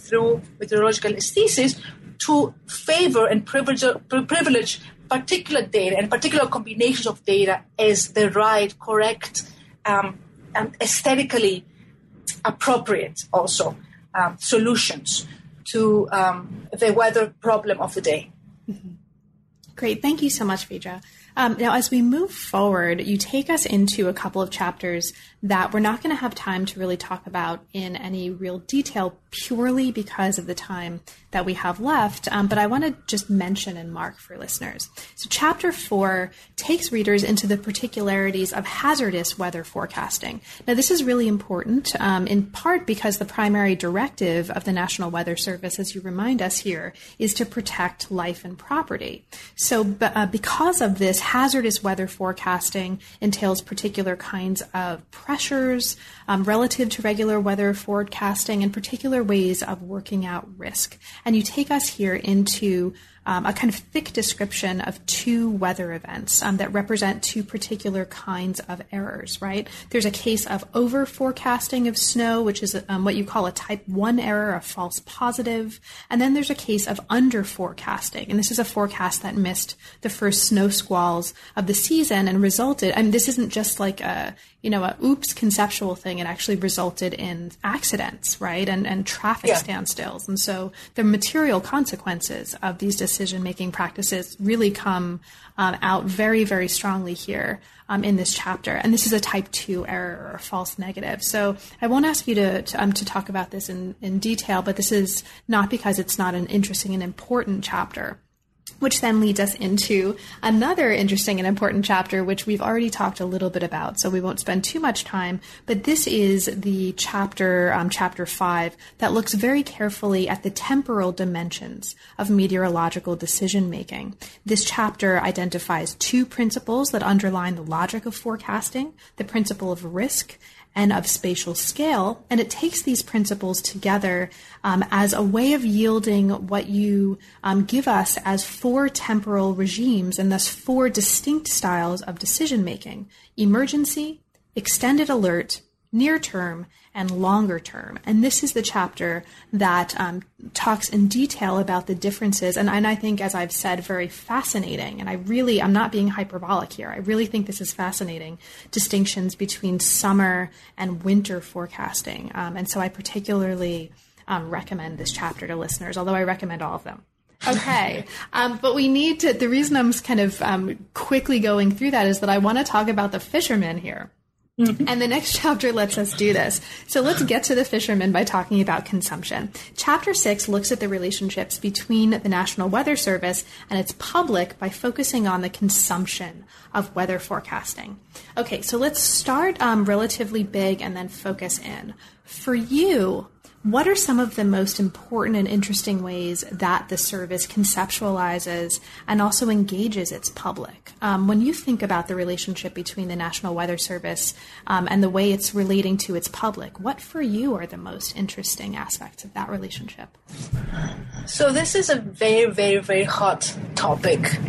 through meteorological aesthesis to favor and privilege, privilege particular data and particular combinations of data as the right, correct, um, and aesthetically appropriate also um, solutions to um, the weather problem of the day. Mm-hmm. Great. Thank you so much, Phaedra. Um, now, as we move forward, you take us into a couple of chapters that we're not going to have time to really talk about in any real detail purely because of the time that we have left. Um, but I want to just mention and mark for listeners. So, chapter four takes readers into the particularities of hazardous weather forecasting. Now, this is really important um, in part because the primary directive of the National Weather Service, as you remind us here, is to protect life and property. So, uh, because of this, hazardous weather forecasting entails particular kinds of pressures um, relative to regular weather forecasting and particular ways of working out risk. And you take us here into um, a kind of thick description of two weather events um, that represent two particular kinds of errors, right? There's a case of over forecasting of snow, which is um, what you call a type 1 error, a false positive. And then there's a case of under forecasting. And this is a forecast that missed the first snow squalls of the season and resulted, I mean, this isn't just like a, you know, a oops conceptual thing. It actually resulted in accidents, right? And, and traffic yeah. standstills. And so the material consequences of these decision making practices really come um, out very, very strongly here um, in this chapter. And this is a type two error or false negative. So I won't ask you to, to, um, to talk about this in, in detail, but this is not because it's not an interesting and important chapter which then leads us into another interesting and important chapter, which we've already talked a little bit about, so we won't spend too much time. But this is the chapter, um, chapter five, that looks very carefully at the temporal dimensions of meteorological decision making. This chapter identifies two principles that underline the logic of forecasting the principle of risk and of spatial scale. And it takes these principles together um, as a way of yielding what you um, give us as four temporal regimes and thus four distinct styles of decision making emergency, extended alert, near term, and longer term. And this is the chapter that um, talks in detail about the differences. And, and I think, as I've said, very fascinating. And I really, I'm not being hyperbolic here. I really think this is fascinating distinctions between summer and winter forecasting. Um, and so I particularly um, recommend this chapter to listeners, although I recommend all of them. Okay. [LAUGHS] Um, but we need to, the reason I'm kind of um, quickly going through that is that I want to talk about the fishermen here. Mm-hmm. And the next chapter lets us do this. So let's get to the fishermen by talking about consumption. Chapter six looks at the relationships between the National Weather Service and its public by focusing on the consumption of weather forecasting. Okay, so let's start um, relatively big and then focus in. For you, what are some of the most important and interesting ways that the service conceptualizes and also engages its public? Um, when you think about the relationship between the National Weather Service um, and the way it's relating to its public, what for you are the most interesting aspects of that relationship? So, this is a very, very, very hot topic.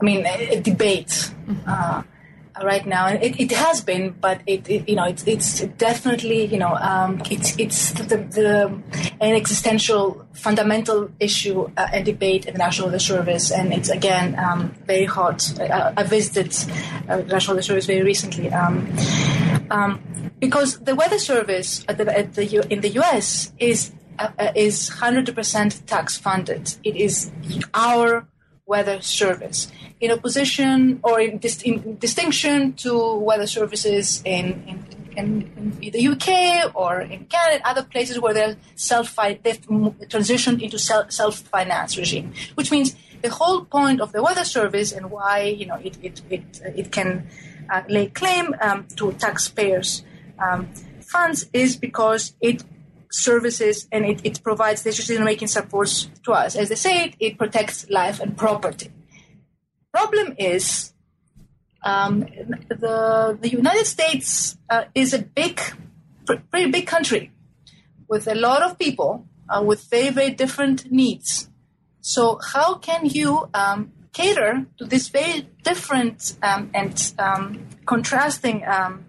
I mean, a, a debate. Mm-hmm. Uh, right now, and it, it has been, but it, it you know it's it's definitely you know um, it's it's the, the an existential fundamental issue uh, and debate in the National Weather Service, and it's again um, very hot. Uh, I visited uh, National Weather Service very recently. Um, um because the Weather Service at the, at the U, in the U.S. is uh, uh is 100% tax funded. It is our weather service. In opposition or in, dis- in distinction to weather services in, in, in, in, the UK or in Canada, other places where they're self they've transitioned into self finance regime, which means the whole point of the weather service and why you know it it it, it can uh, lay claim um, to taxpayers' um, funds is because it services and it, it provides decision making supports to us. As they say, it, it protects life and property. Problem is, um, the the United States uh, is a big, pretty big country with a lot of people uh, with very very different needs. So how can you um, cater to these very different um, and um, contrasting um,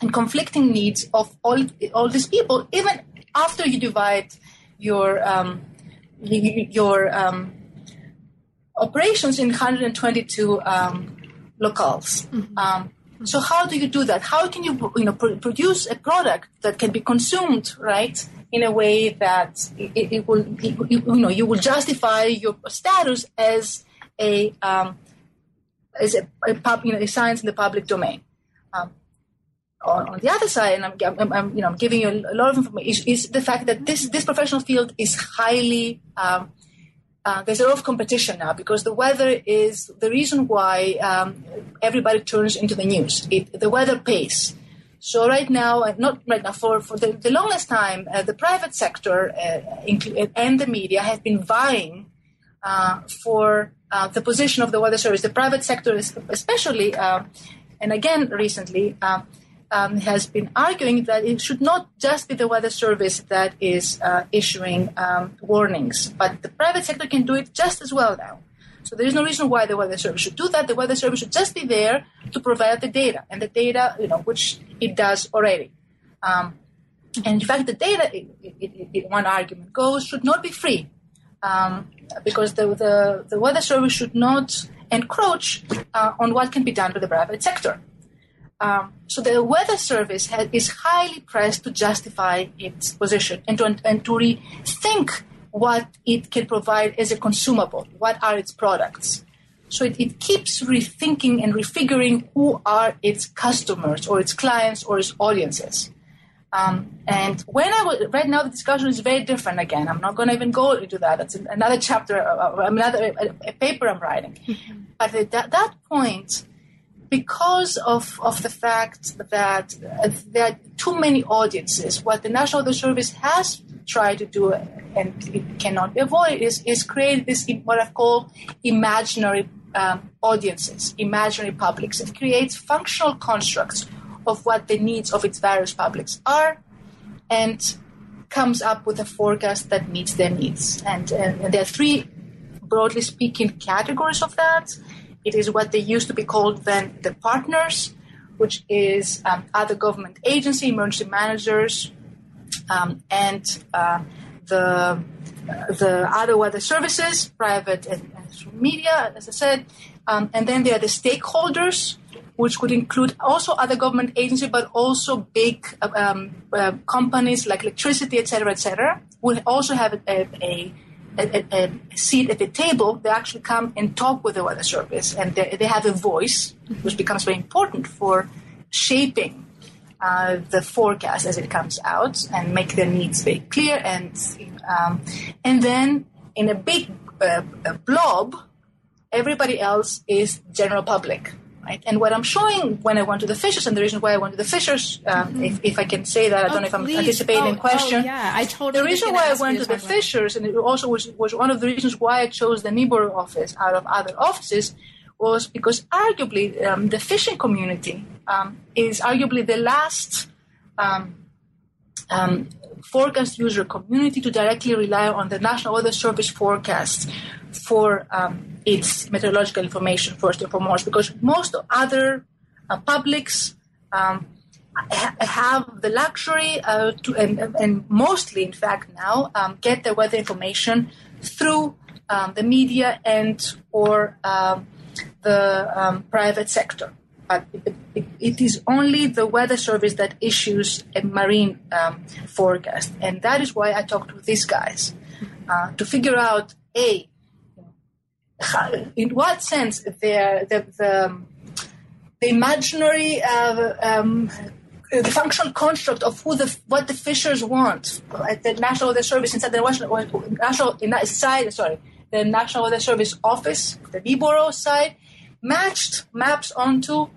and conflicting needs of all all these people, even after you divide your um, your um, operations in 122 um, locales. Mm-hmm. Um, so how do you do that? How can you you know pr- produce a product that can be consumed right in a way that it, it will it, you know you will justify your status as a um, is a, a pub, you know, a science in the public domain. On, on, the other side, and I'm, I'm, I'm, you know, I'm giving you a, lot of information, is, is, the fact that this, this professional field is highly, um, uh, there's a lot of competition now because the weather is the reason why um, everybody turns into the news. It, the weather pays. So right now, uh, not right now, for, for the, the longest time, uh, the private sector uh, and the media have been vying uh, for uh, the position of the weather service. The private sector, especially, and again recently, um, has been arguing that it should not just be the weather service that is uh, issuing um, warnings, but the private sector can do it just as well now. So there is no reason why the weather service should do that. The weather service should just be there to provide the data, and the data, you know, which it does already. Um, and in fact, the data, it, it, it, one argument goes, should not be free, um, because the, the, the weather service should not encroach uh, on what can be done by the private sector. Um, so the weather service has, is highly pressed to justify its position and to, and to rethink what it can provide as a consumable. What are its products? So it, it keeps rethinking and refiguring who are its customers or its clients or its audiences. Um, and when I was, right now the discussion is very different again. I'm not going to even go into that. That's another chapter, uh, uh, another a, a paper I'm writing. Mm-hmm. But at that, that point, because of, of the fact that there are too many audiences, what the National Service has tried to do, and it cannot avoid is, is create this what I've called imaginary um, audiences, imaginary publics. It creates functional constructs of what the needs of its various publics are, and comes up with a forecast that meets their needs. And, and there are three, broadly speaking, categories of that. It is what they used to be called then the partners, which is um, other government agency, emergency managers, um, and uh, the the other weather services, private and, and media, as I said, um, and then there are the stakeholders, which could include also other government agencies, but also big um, uh, companies like electricity, et cetera, et cetera, will also have a, a a, a, seat at the table, they actually come and talk with the weather service, and they, they have a voice, which becomes very important for shaping uh, the forecast as it comes out and make their needs very clear. And um, and then in a big uh, blob, everybody else is general public. Right? And what I'm showing when I went to the fishers, and the reason why I went to the fishers, um, mm-hmm. if, if I can say that, I don't know if I'm please. anticipating oh, a question. Oh, yeah, I totally. The reason why I went to the fishers, and it also was, was one of the reasons why I chose the Newborough office out of other offices, was because arguably um, the fishing community um, is arguably the last um, um, forecast user community to directly rely on the National Weather Service forecast for um, its meteorological information first and foremost, because most other uh, publics um, ha- have the luxury uh, to, and, and, mostly, in fact, now um, get their weather information through um, the media and or um, the um, private sector. But it, is only the weather service that issues a marine forecast, and that is why I talked to these guys uh, to figure out a in what sense the the, the, the imaginary uh, um, the functional construct of who the what the fishers want. At the National Weather Service inside the National inside sorry the National Weather Service office the Newborough side matched maps onto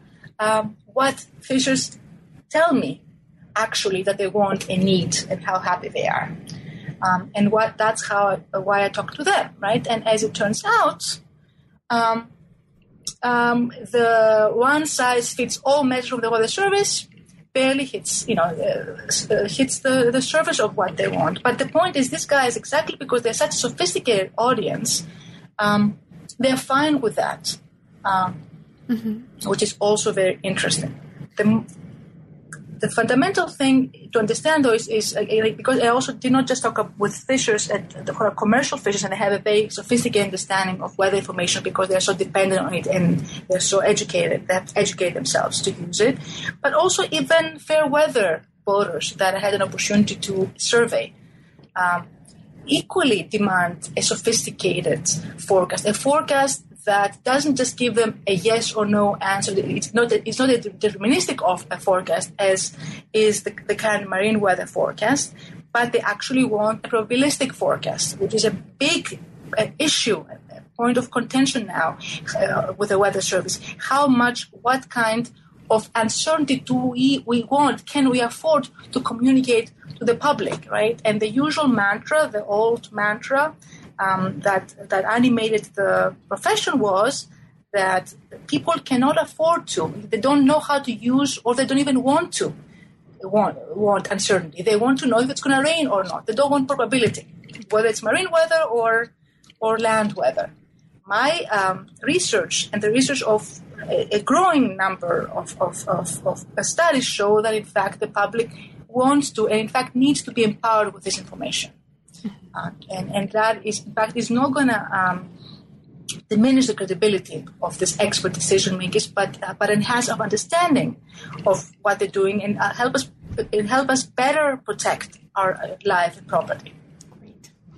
um, what fishers tell me actually that they want and need and how happy they are. Um, and what that's how why I talk to them, right? And as it turns out, um, um, the one size fits all measure of the weather service barely hits, you know, uh, uh, hits the, the surface of what they want. But the point is, these guys, exactly because they're such a sophisticated audience, um, they're fine with that, um, mm-hmm. which is also very interesting. The, the fundamental thing to understand though is, is uh, because I also did not just talk with fishers at the commercial fishers and they have a very sophisticated understanding of weather information because they're so dependent on it and they're so educated they have to educate themselves to use it but also even fair weather boaters that I had an opportunity to survey um, equally demand a sophisticated forecast a forecast that doesn't just give them a yes or no answer. It's not a, it's not a deterministic of a forecast as is the, the current marine weather forecast, but they actually want a probabilistic forecast, which is a big uh, issue, a point of contention now uh, with the weather service. How much, what kind of uncertainty do we, we want? Can we afford to communicate to the public, right? And the usual mantra, the old mantra um, that that animated the profession was that people cannot afford to. They don't know how to use, or they don't even want to want, want uncertainty. They want to know if it's going to rain or not. They don't want probability, whether it's marine weather or or land weather. My um, research and the research of a, growing number of, of, of, of, studies show that, in fact, the public wants to and, in fact, needs to be empowered with this information. Uh, and, and that is, in fact, is not going to um, diminish the credibility of these expert decision makers, but uh, but enhance our understanding of what they're doing and uh, help us help us better protect our uh, life and property.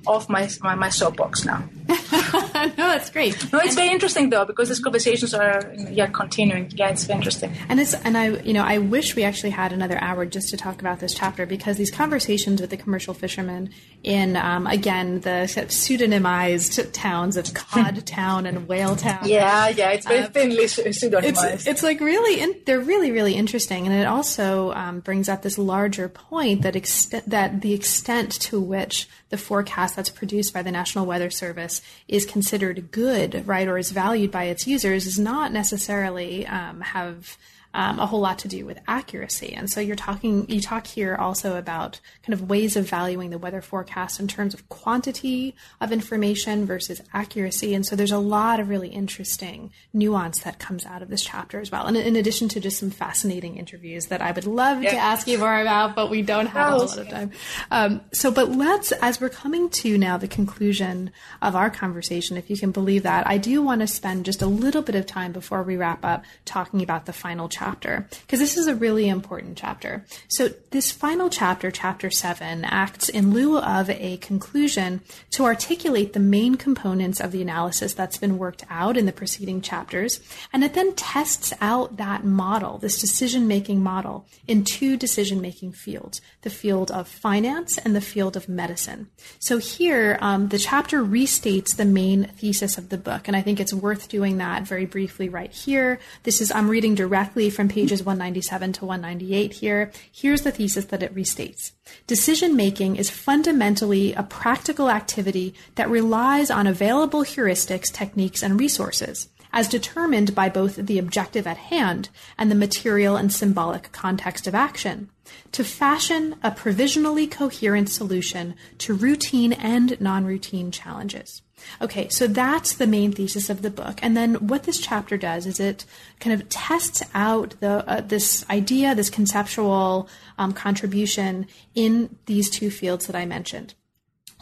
Off my, my, my soapbox now. [LAUGHS] [LAUGHS] no, that's great. No, it's very interesting though because these conversations are yeah continuing. Yeah, it's very interesting. And it's and I you know I wish we actually had another hour just to talk about this chapter because these conversations with the commercial fishermen in um, again the pseudonymized towns of Cod [LAUGHS] Town and Whale Town. Yeah, yeah, it's very uh, thinly pseudonymized. It's, it's, like really in, they're really really interesting, and it also um, brings up this larger point that extent that the extent to which the forecast that's produced by the National Weather Service is considered good, right, or is valued by its users, does not necessarily um, have um, a whole lot to do with accuracy. And so you're talking, you talk here also about kind of ways of valuing the weather forecast in terms of quantity of information versus accuracy. And so there's a lot of really interesting nuance that comes out of this chapter as well. And in addition to just some fascinating interviews that I would love yeah. to ask you more about, but we don't have a lot of time. Um, so, but let's, as we're coming to now the conclusion of our conversation, if you can believe that, I do want to spend just a little bit of time before we wrap up talking about the final chapter chapter, because this is a really important chapter. So, this final chapter, chapter seven, acts in lieu of a conclusion to articulate the main components of the analysis that's been worked out in the preceding chapters, and it then tests out that model, this decision making model, in two decision making fields the field of finance and the field of medicine. So, here, um, the chapter restates the main thesis of the book, and I think it's worth doing that very briefly right here. This is, I'm reading directly from pages 197 to 198 here. Here's the thesis that it restates. Decision making is fundamentally a practical activity that relies on available heuristics, techniques, and resources as determined by both the objective at hand and the material and symbolic context of action, to fashion a provisionally coherent solution to routine and non routine challenges. Okay, so that's the main thesis of the book. And then what this chapter does is it kind of tests out the uh, this idea, this conceptual um, contribution in these two fields that I mentioned.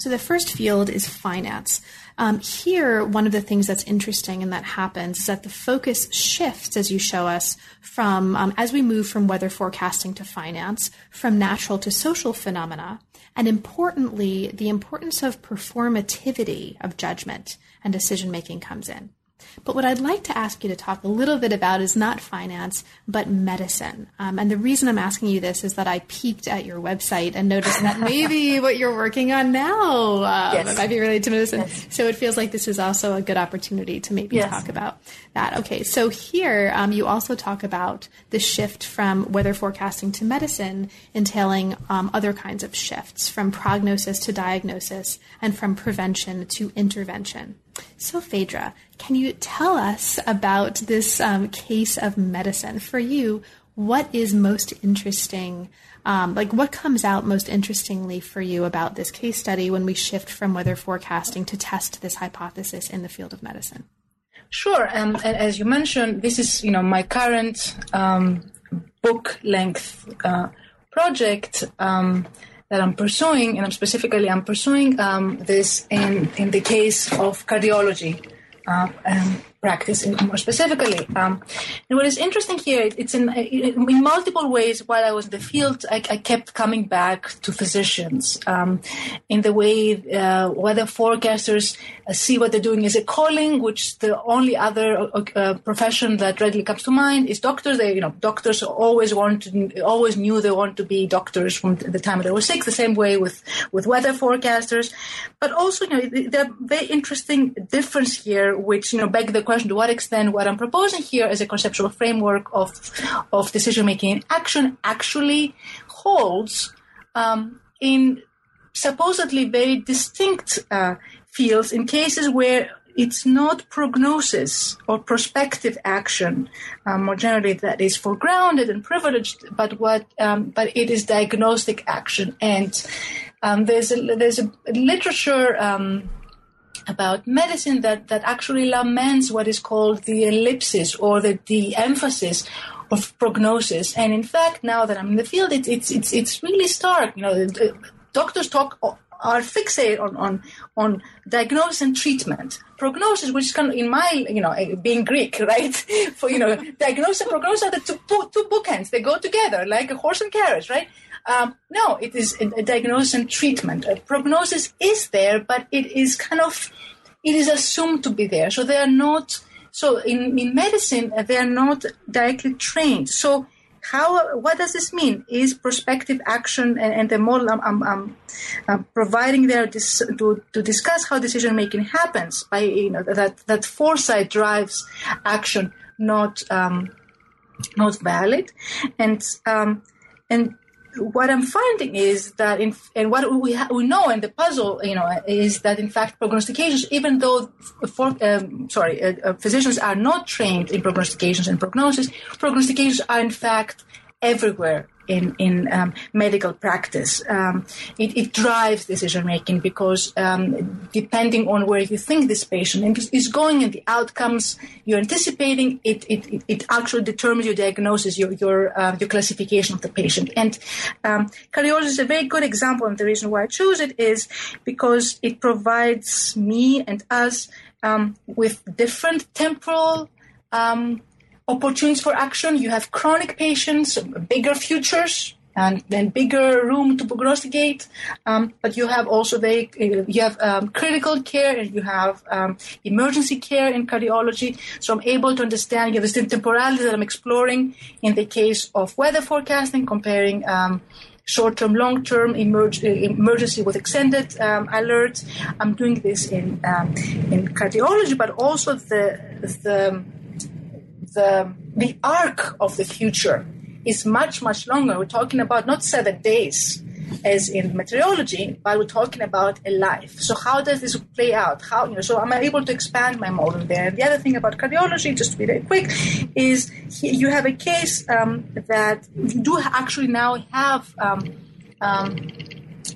So the first field is finance. Um, here, one of the things that's interesting and that happens is that the focus shifts as you show us from, um, as we move from weather forecasting to finance, from natural to social phenomena. And importantly, the importance of performativity of judgment and decision making comes in. But what I'd like to ask you to talk a little bit about is not finance, but medicine. Um, and the reason I'm asking you this is that I peeked at your website and noticed that [LAUGHS] maybe what you're working on now um, yes. might be related to medicine. Yes. So it feels like this is also a good opportunity to maybe yes. talk about that. Okay, so here um, you also talk about the shift from weather forecasting to medicine, entailing um, other kinds of shifts from prognosis to diagnosis and from prevention to intervention. So, Phaedra, can you tell us about this um, case of medicine? For you, what is most interesting? Um, like, what comes out most interestingly for you about this case study when we shift from weather forecasting to test this hypothesis in the field of medicine? Sure, um, and as you mentioned, this is you know my current um, book length uh, project. That I'm pursuing, and I'm specifically I'm pursuing um, this in in the case of cardiology uh, um, practice, more specifically. Um, and what is interesting here, it's in in multiple ways. While I was in the field, I, I kept coming back to physicians um, in the way uh, weather forecasters see what they're doing as a calling, which the only other uh, uh, profession that readily comes to mind is doctors. They, you know, doctors always want always knew they want to be doctors from the time they were sick. The same way with with weather forecasters, but also, you know, there are very interesting difference here, which you know beg the question: to what extent what I'm proposing here as a conceptual framework of of decision making and action actually holds um, in supposedly very distinct uh, fields in cases where it's not prognosis or prospective action, um, more generally that is foregrounded and privileged, but what, um, but it is diagnostic action. And um, there's a, there's a literature um, about medicine that that actually laments what is called the ellipsis or the the emphasis of prognosis. And in fact, now that I'm in the field, it's it's it's, it's really stark. You know, doctors talk are fixated on, on, on diagnosis and treatment. Prognosis, which is kind of in my, you know, being Greek, [LAUGHS] right? For, you know, diagnosis and prognosis are the two, two bookends. They go together like a horse and carriage, right? Um, no, it is a, a diagnosis and treatment. A prognosis is there, but it is kind of, it is assumed to be there. So they are not, so in, in medicine, they are not directly trained. So how what does this mean? Is prospective action and, and the model I'm, I'm, I'm, providing there dis, to, to discuss how decision making happens by you know that that foresight drives action not um, not valid. And um, and what I'm finding is that in and what we ha- we know in the puzzle, you know, is that in fact prognostications, even though for, um, sorry, uh, uh, physicians are not trained in prognostications and prognosis, prognostications are in fact everywhere in in um, medical practice. Um, it, it, drives decision making because um, depending on where you think this patient is going and the outcomes you're anticipating, it it, it actually determines your diagnosis, your your uh, your classification of the patient. And um, cardiology is a very good example, and the reason why I chose it is because it provides me and us um, with different temporal um, opportunities for action. You have chronic patients, bigger futures, and then bigger room to prognosticate. Um, but you have also very you have um, critical care and you have um, emergency care in cardiology. So I'm able to understand you have the temporality that I'm exploring in the case of weather forecasting, comparing. Um, short-term, long-term emerg- emergency with extended um, alerts. I'm doing this in um, in cardiology, but also the the the, the arc of the future is much, much longer. We're talking about not seven days as in meteorology, but we're talking about a life. So how does this play out? How you know? So am I'm able to expand my model there. And the other thing about cardiology, just to be very quick, is you have a case um, that you do actually now have. Um, um,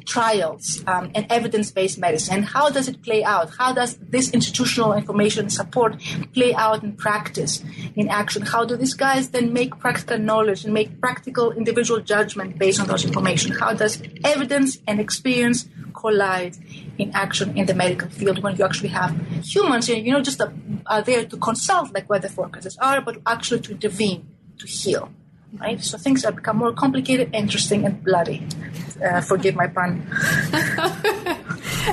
trials um, and evidence-based medicine. And how does it play out? How does this institutional information support play out in practice in action? How do these guys then make practical knowledge and make practical individual judgment based on those information? How does evidence and experience collide in action in the medical field when you actually have humans? You know just are there to consult like weather forecasters are but actually to intervene to heal right? So things have become more complicated, interesting, and bloody. Uh, forgive my pun. [LAUGHS]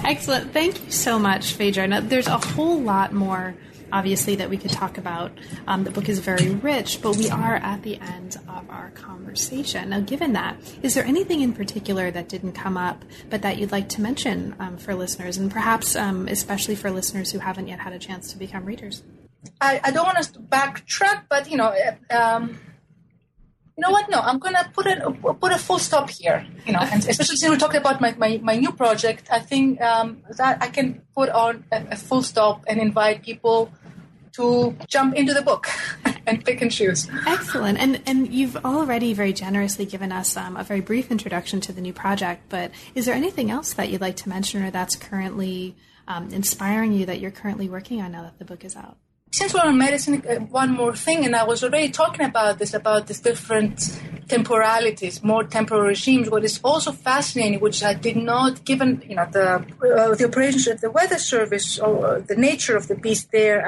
Excellent. Thank you so much, Phaedra. Now, there's a whole lot more, obviously, that we could talk about. Um, the book is very rich, but we are at the end of our conversation. Now, given that, is there anything in particular that didn't come up, but that you'd like to mention um, for listeners, and perhaps um, especially for listeners who haven't yet had a chance to become readers? I, I don't want to backtrack, but you know. Know what? No, I'm gonna put it put a full stop here. You know, and especially since we talked about my, my, my new project, I think um, that I can put on a, a, full stop and invite people to jump into the book [LAUGHS] and pick and choose. Excellent, and and you've already very generously given us um, a very brief introduction to the new project. But is there anything else that you'd like to mention, or that's currently um, inspiring you that you're currently working on now that the book is out? Since we're on medicine, uh, one more thing, and I was already talking about this about these different temporalities, more temporal regimes. What is also fascinating, which I did not, given you know the uh, the operations of the Weather Service or the nature of the beast there,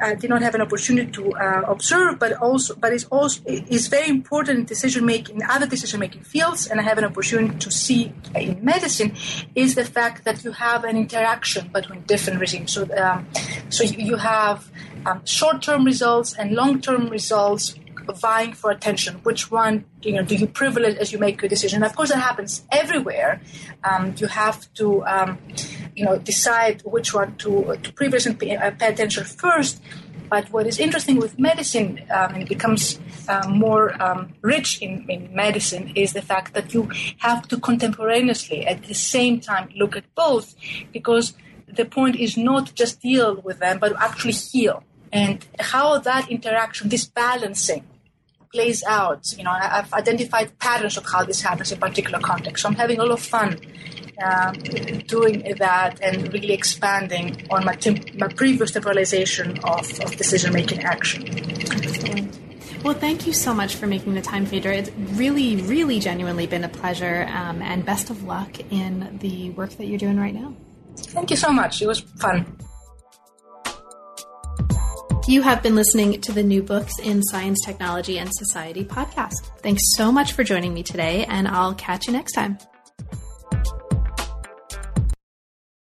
I, I did not have an opportunity to uh, observe. But also, but it's also is very important in decision making, in other decision making fields, and I have an opportunity to see in medicine, is the fact that you have an interaction between different regimes. So, um, so you have um, short term results and long term results vying for attention. Which one, you know, do you privilege as you make your decision? Of course, that happens everywhere. Um, you have to, um, you know, decide which one to, to privilege and pay, uh, pay, attention first. But what is interesting with medicine, um, and it becomes uh, more um, rich in, in medicine, is the fact that you have to contemporaneously, at the same time, look at both, because the point is not just deal with them, but actually heal. And how that interaction, this balancing, plays out. You know, I've identified patterns of how this happens in particular contexts. So I'm having a lot of fun um, doing that and really expanding on my, my previous temporalization of, of decision making action. Excellent. Well, thank you so much for making the time, Phaedra. It's really, really genuinely been a pleasure, um, and best of luck in the work that you're doing right now. Thank you so much. It was fun. You have been listening to the New Books in Science, Technology, and Society podcast. Thanks so much for joining me today, and I'll catch you next time.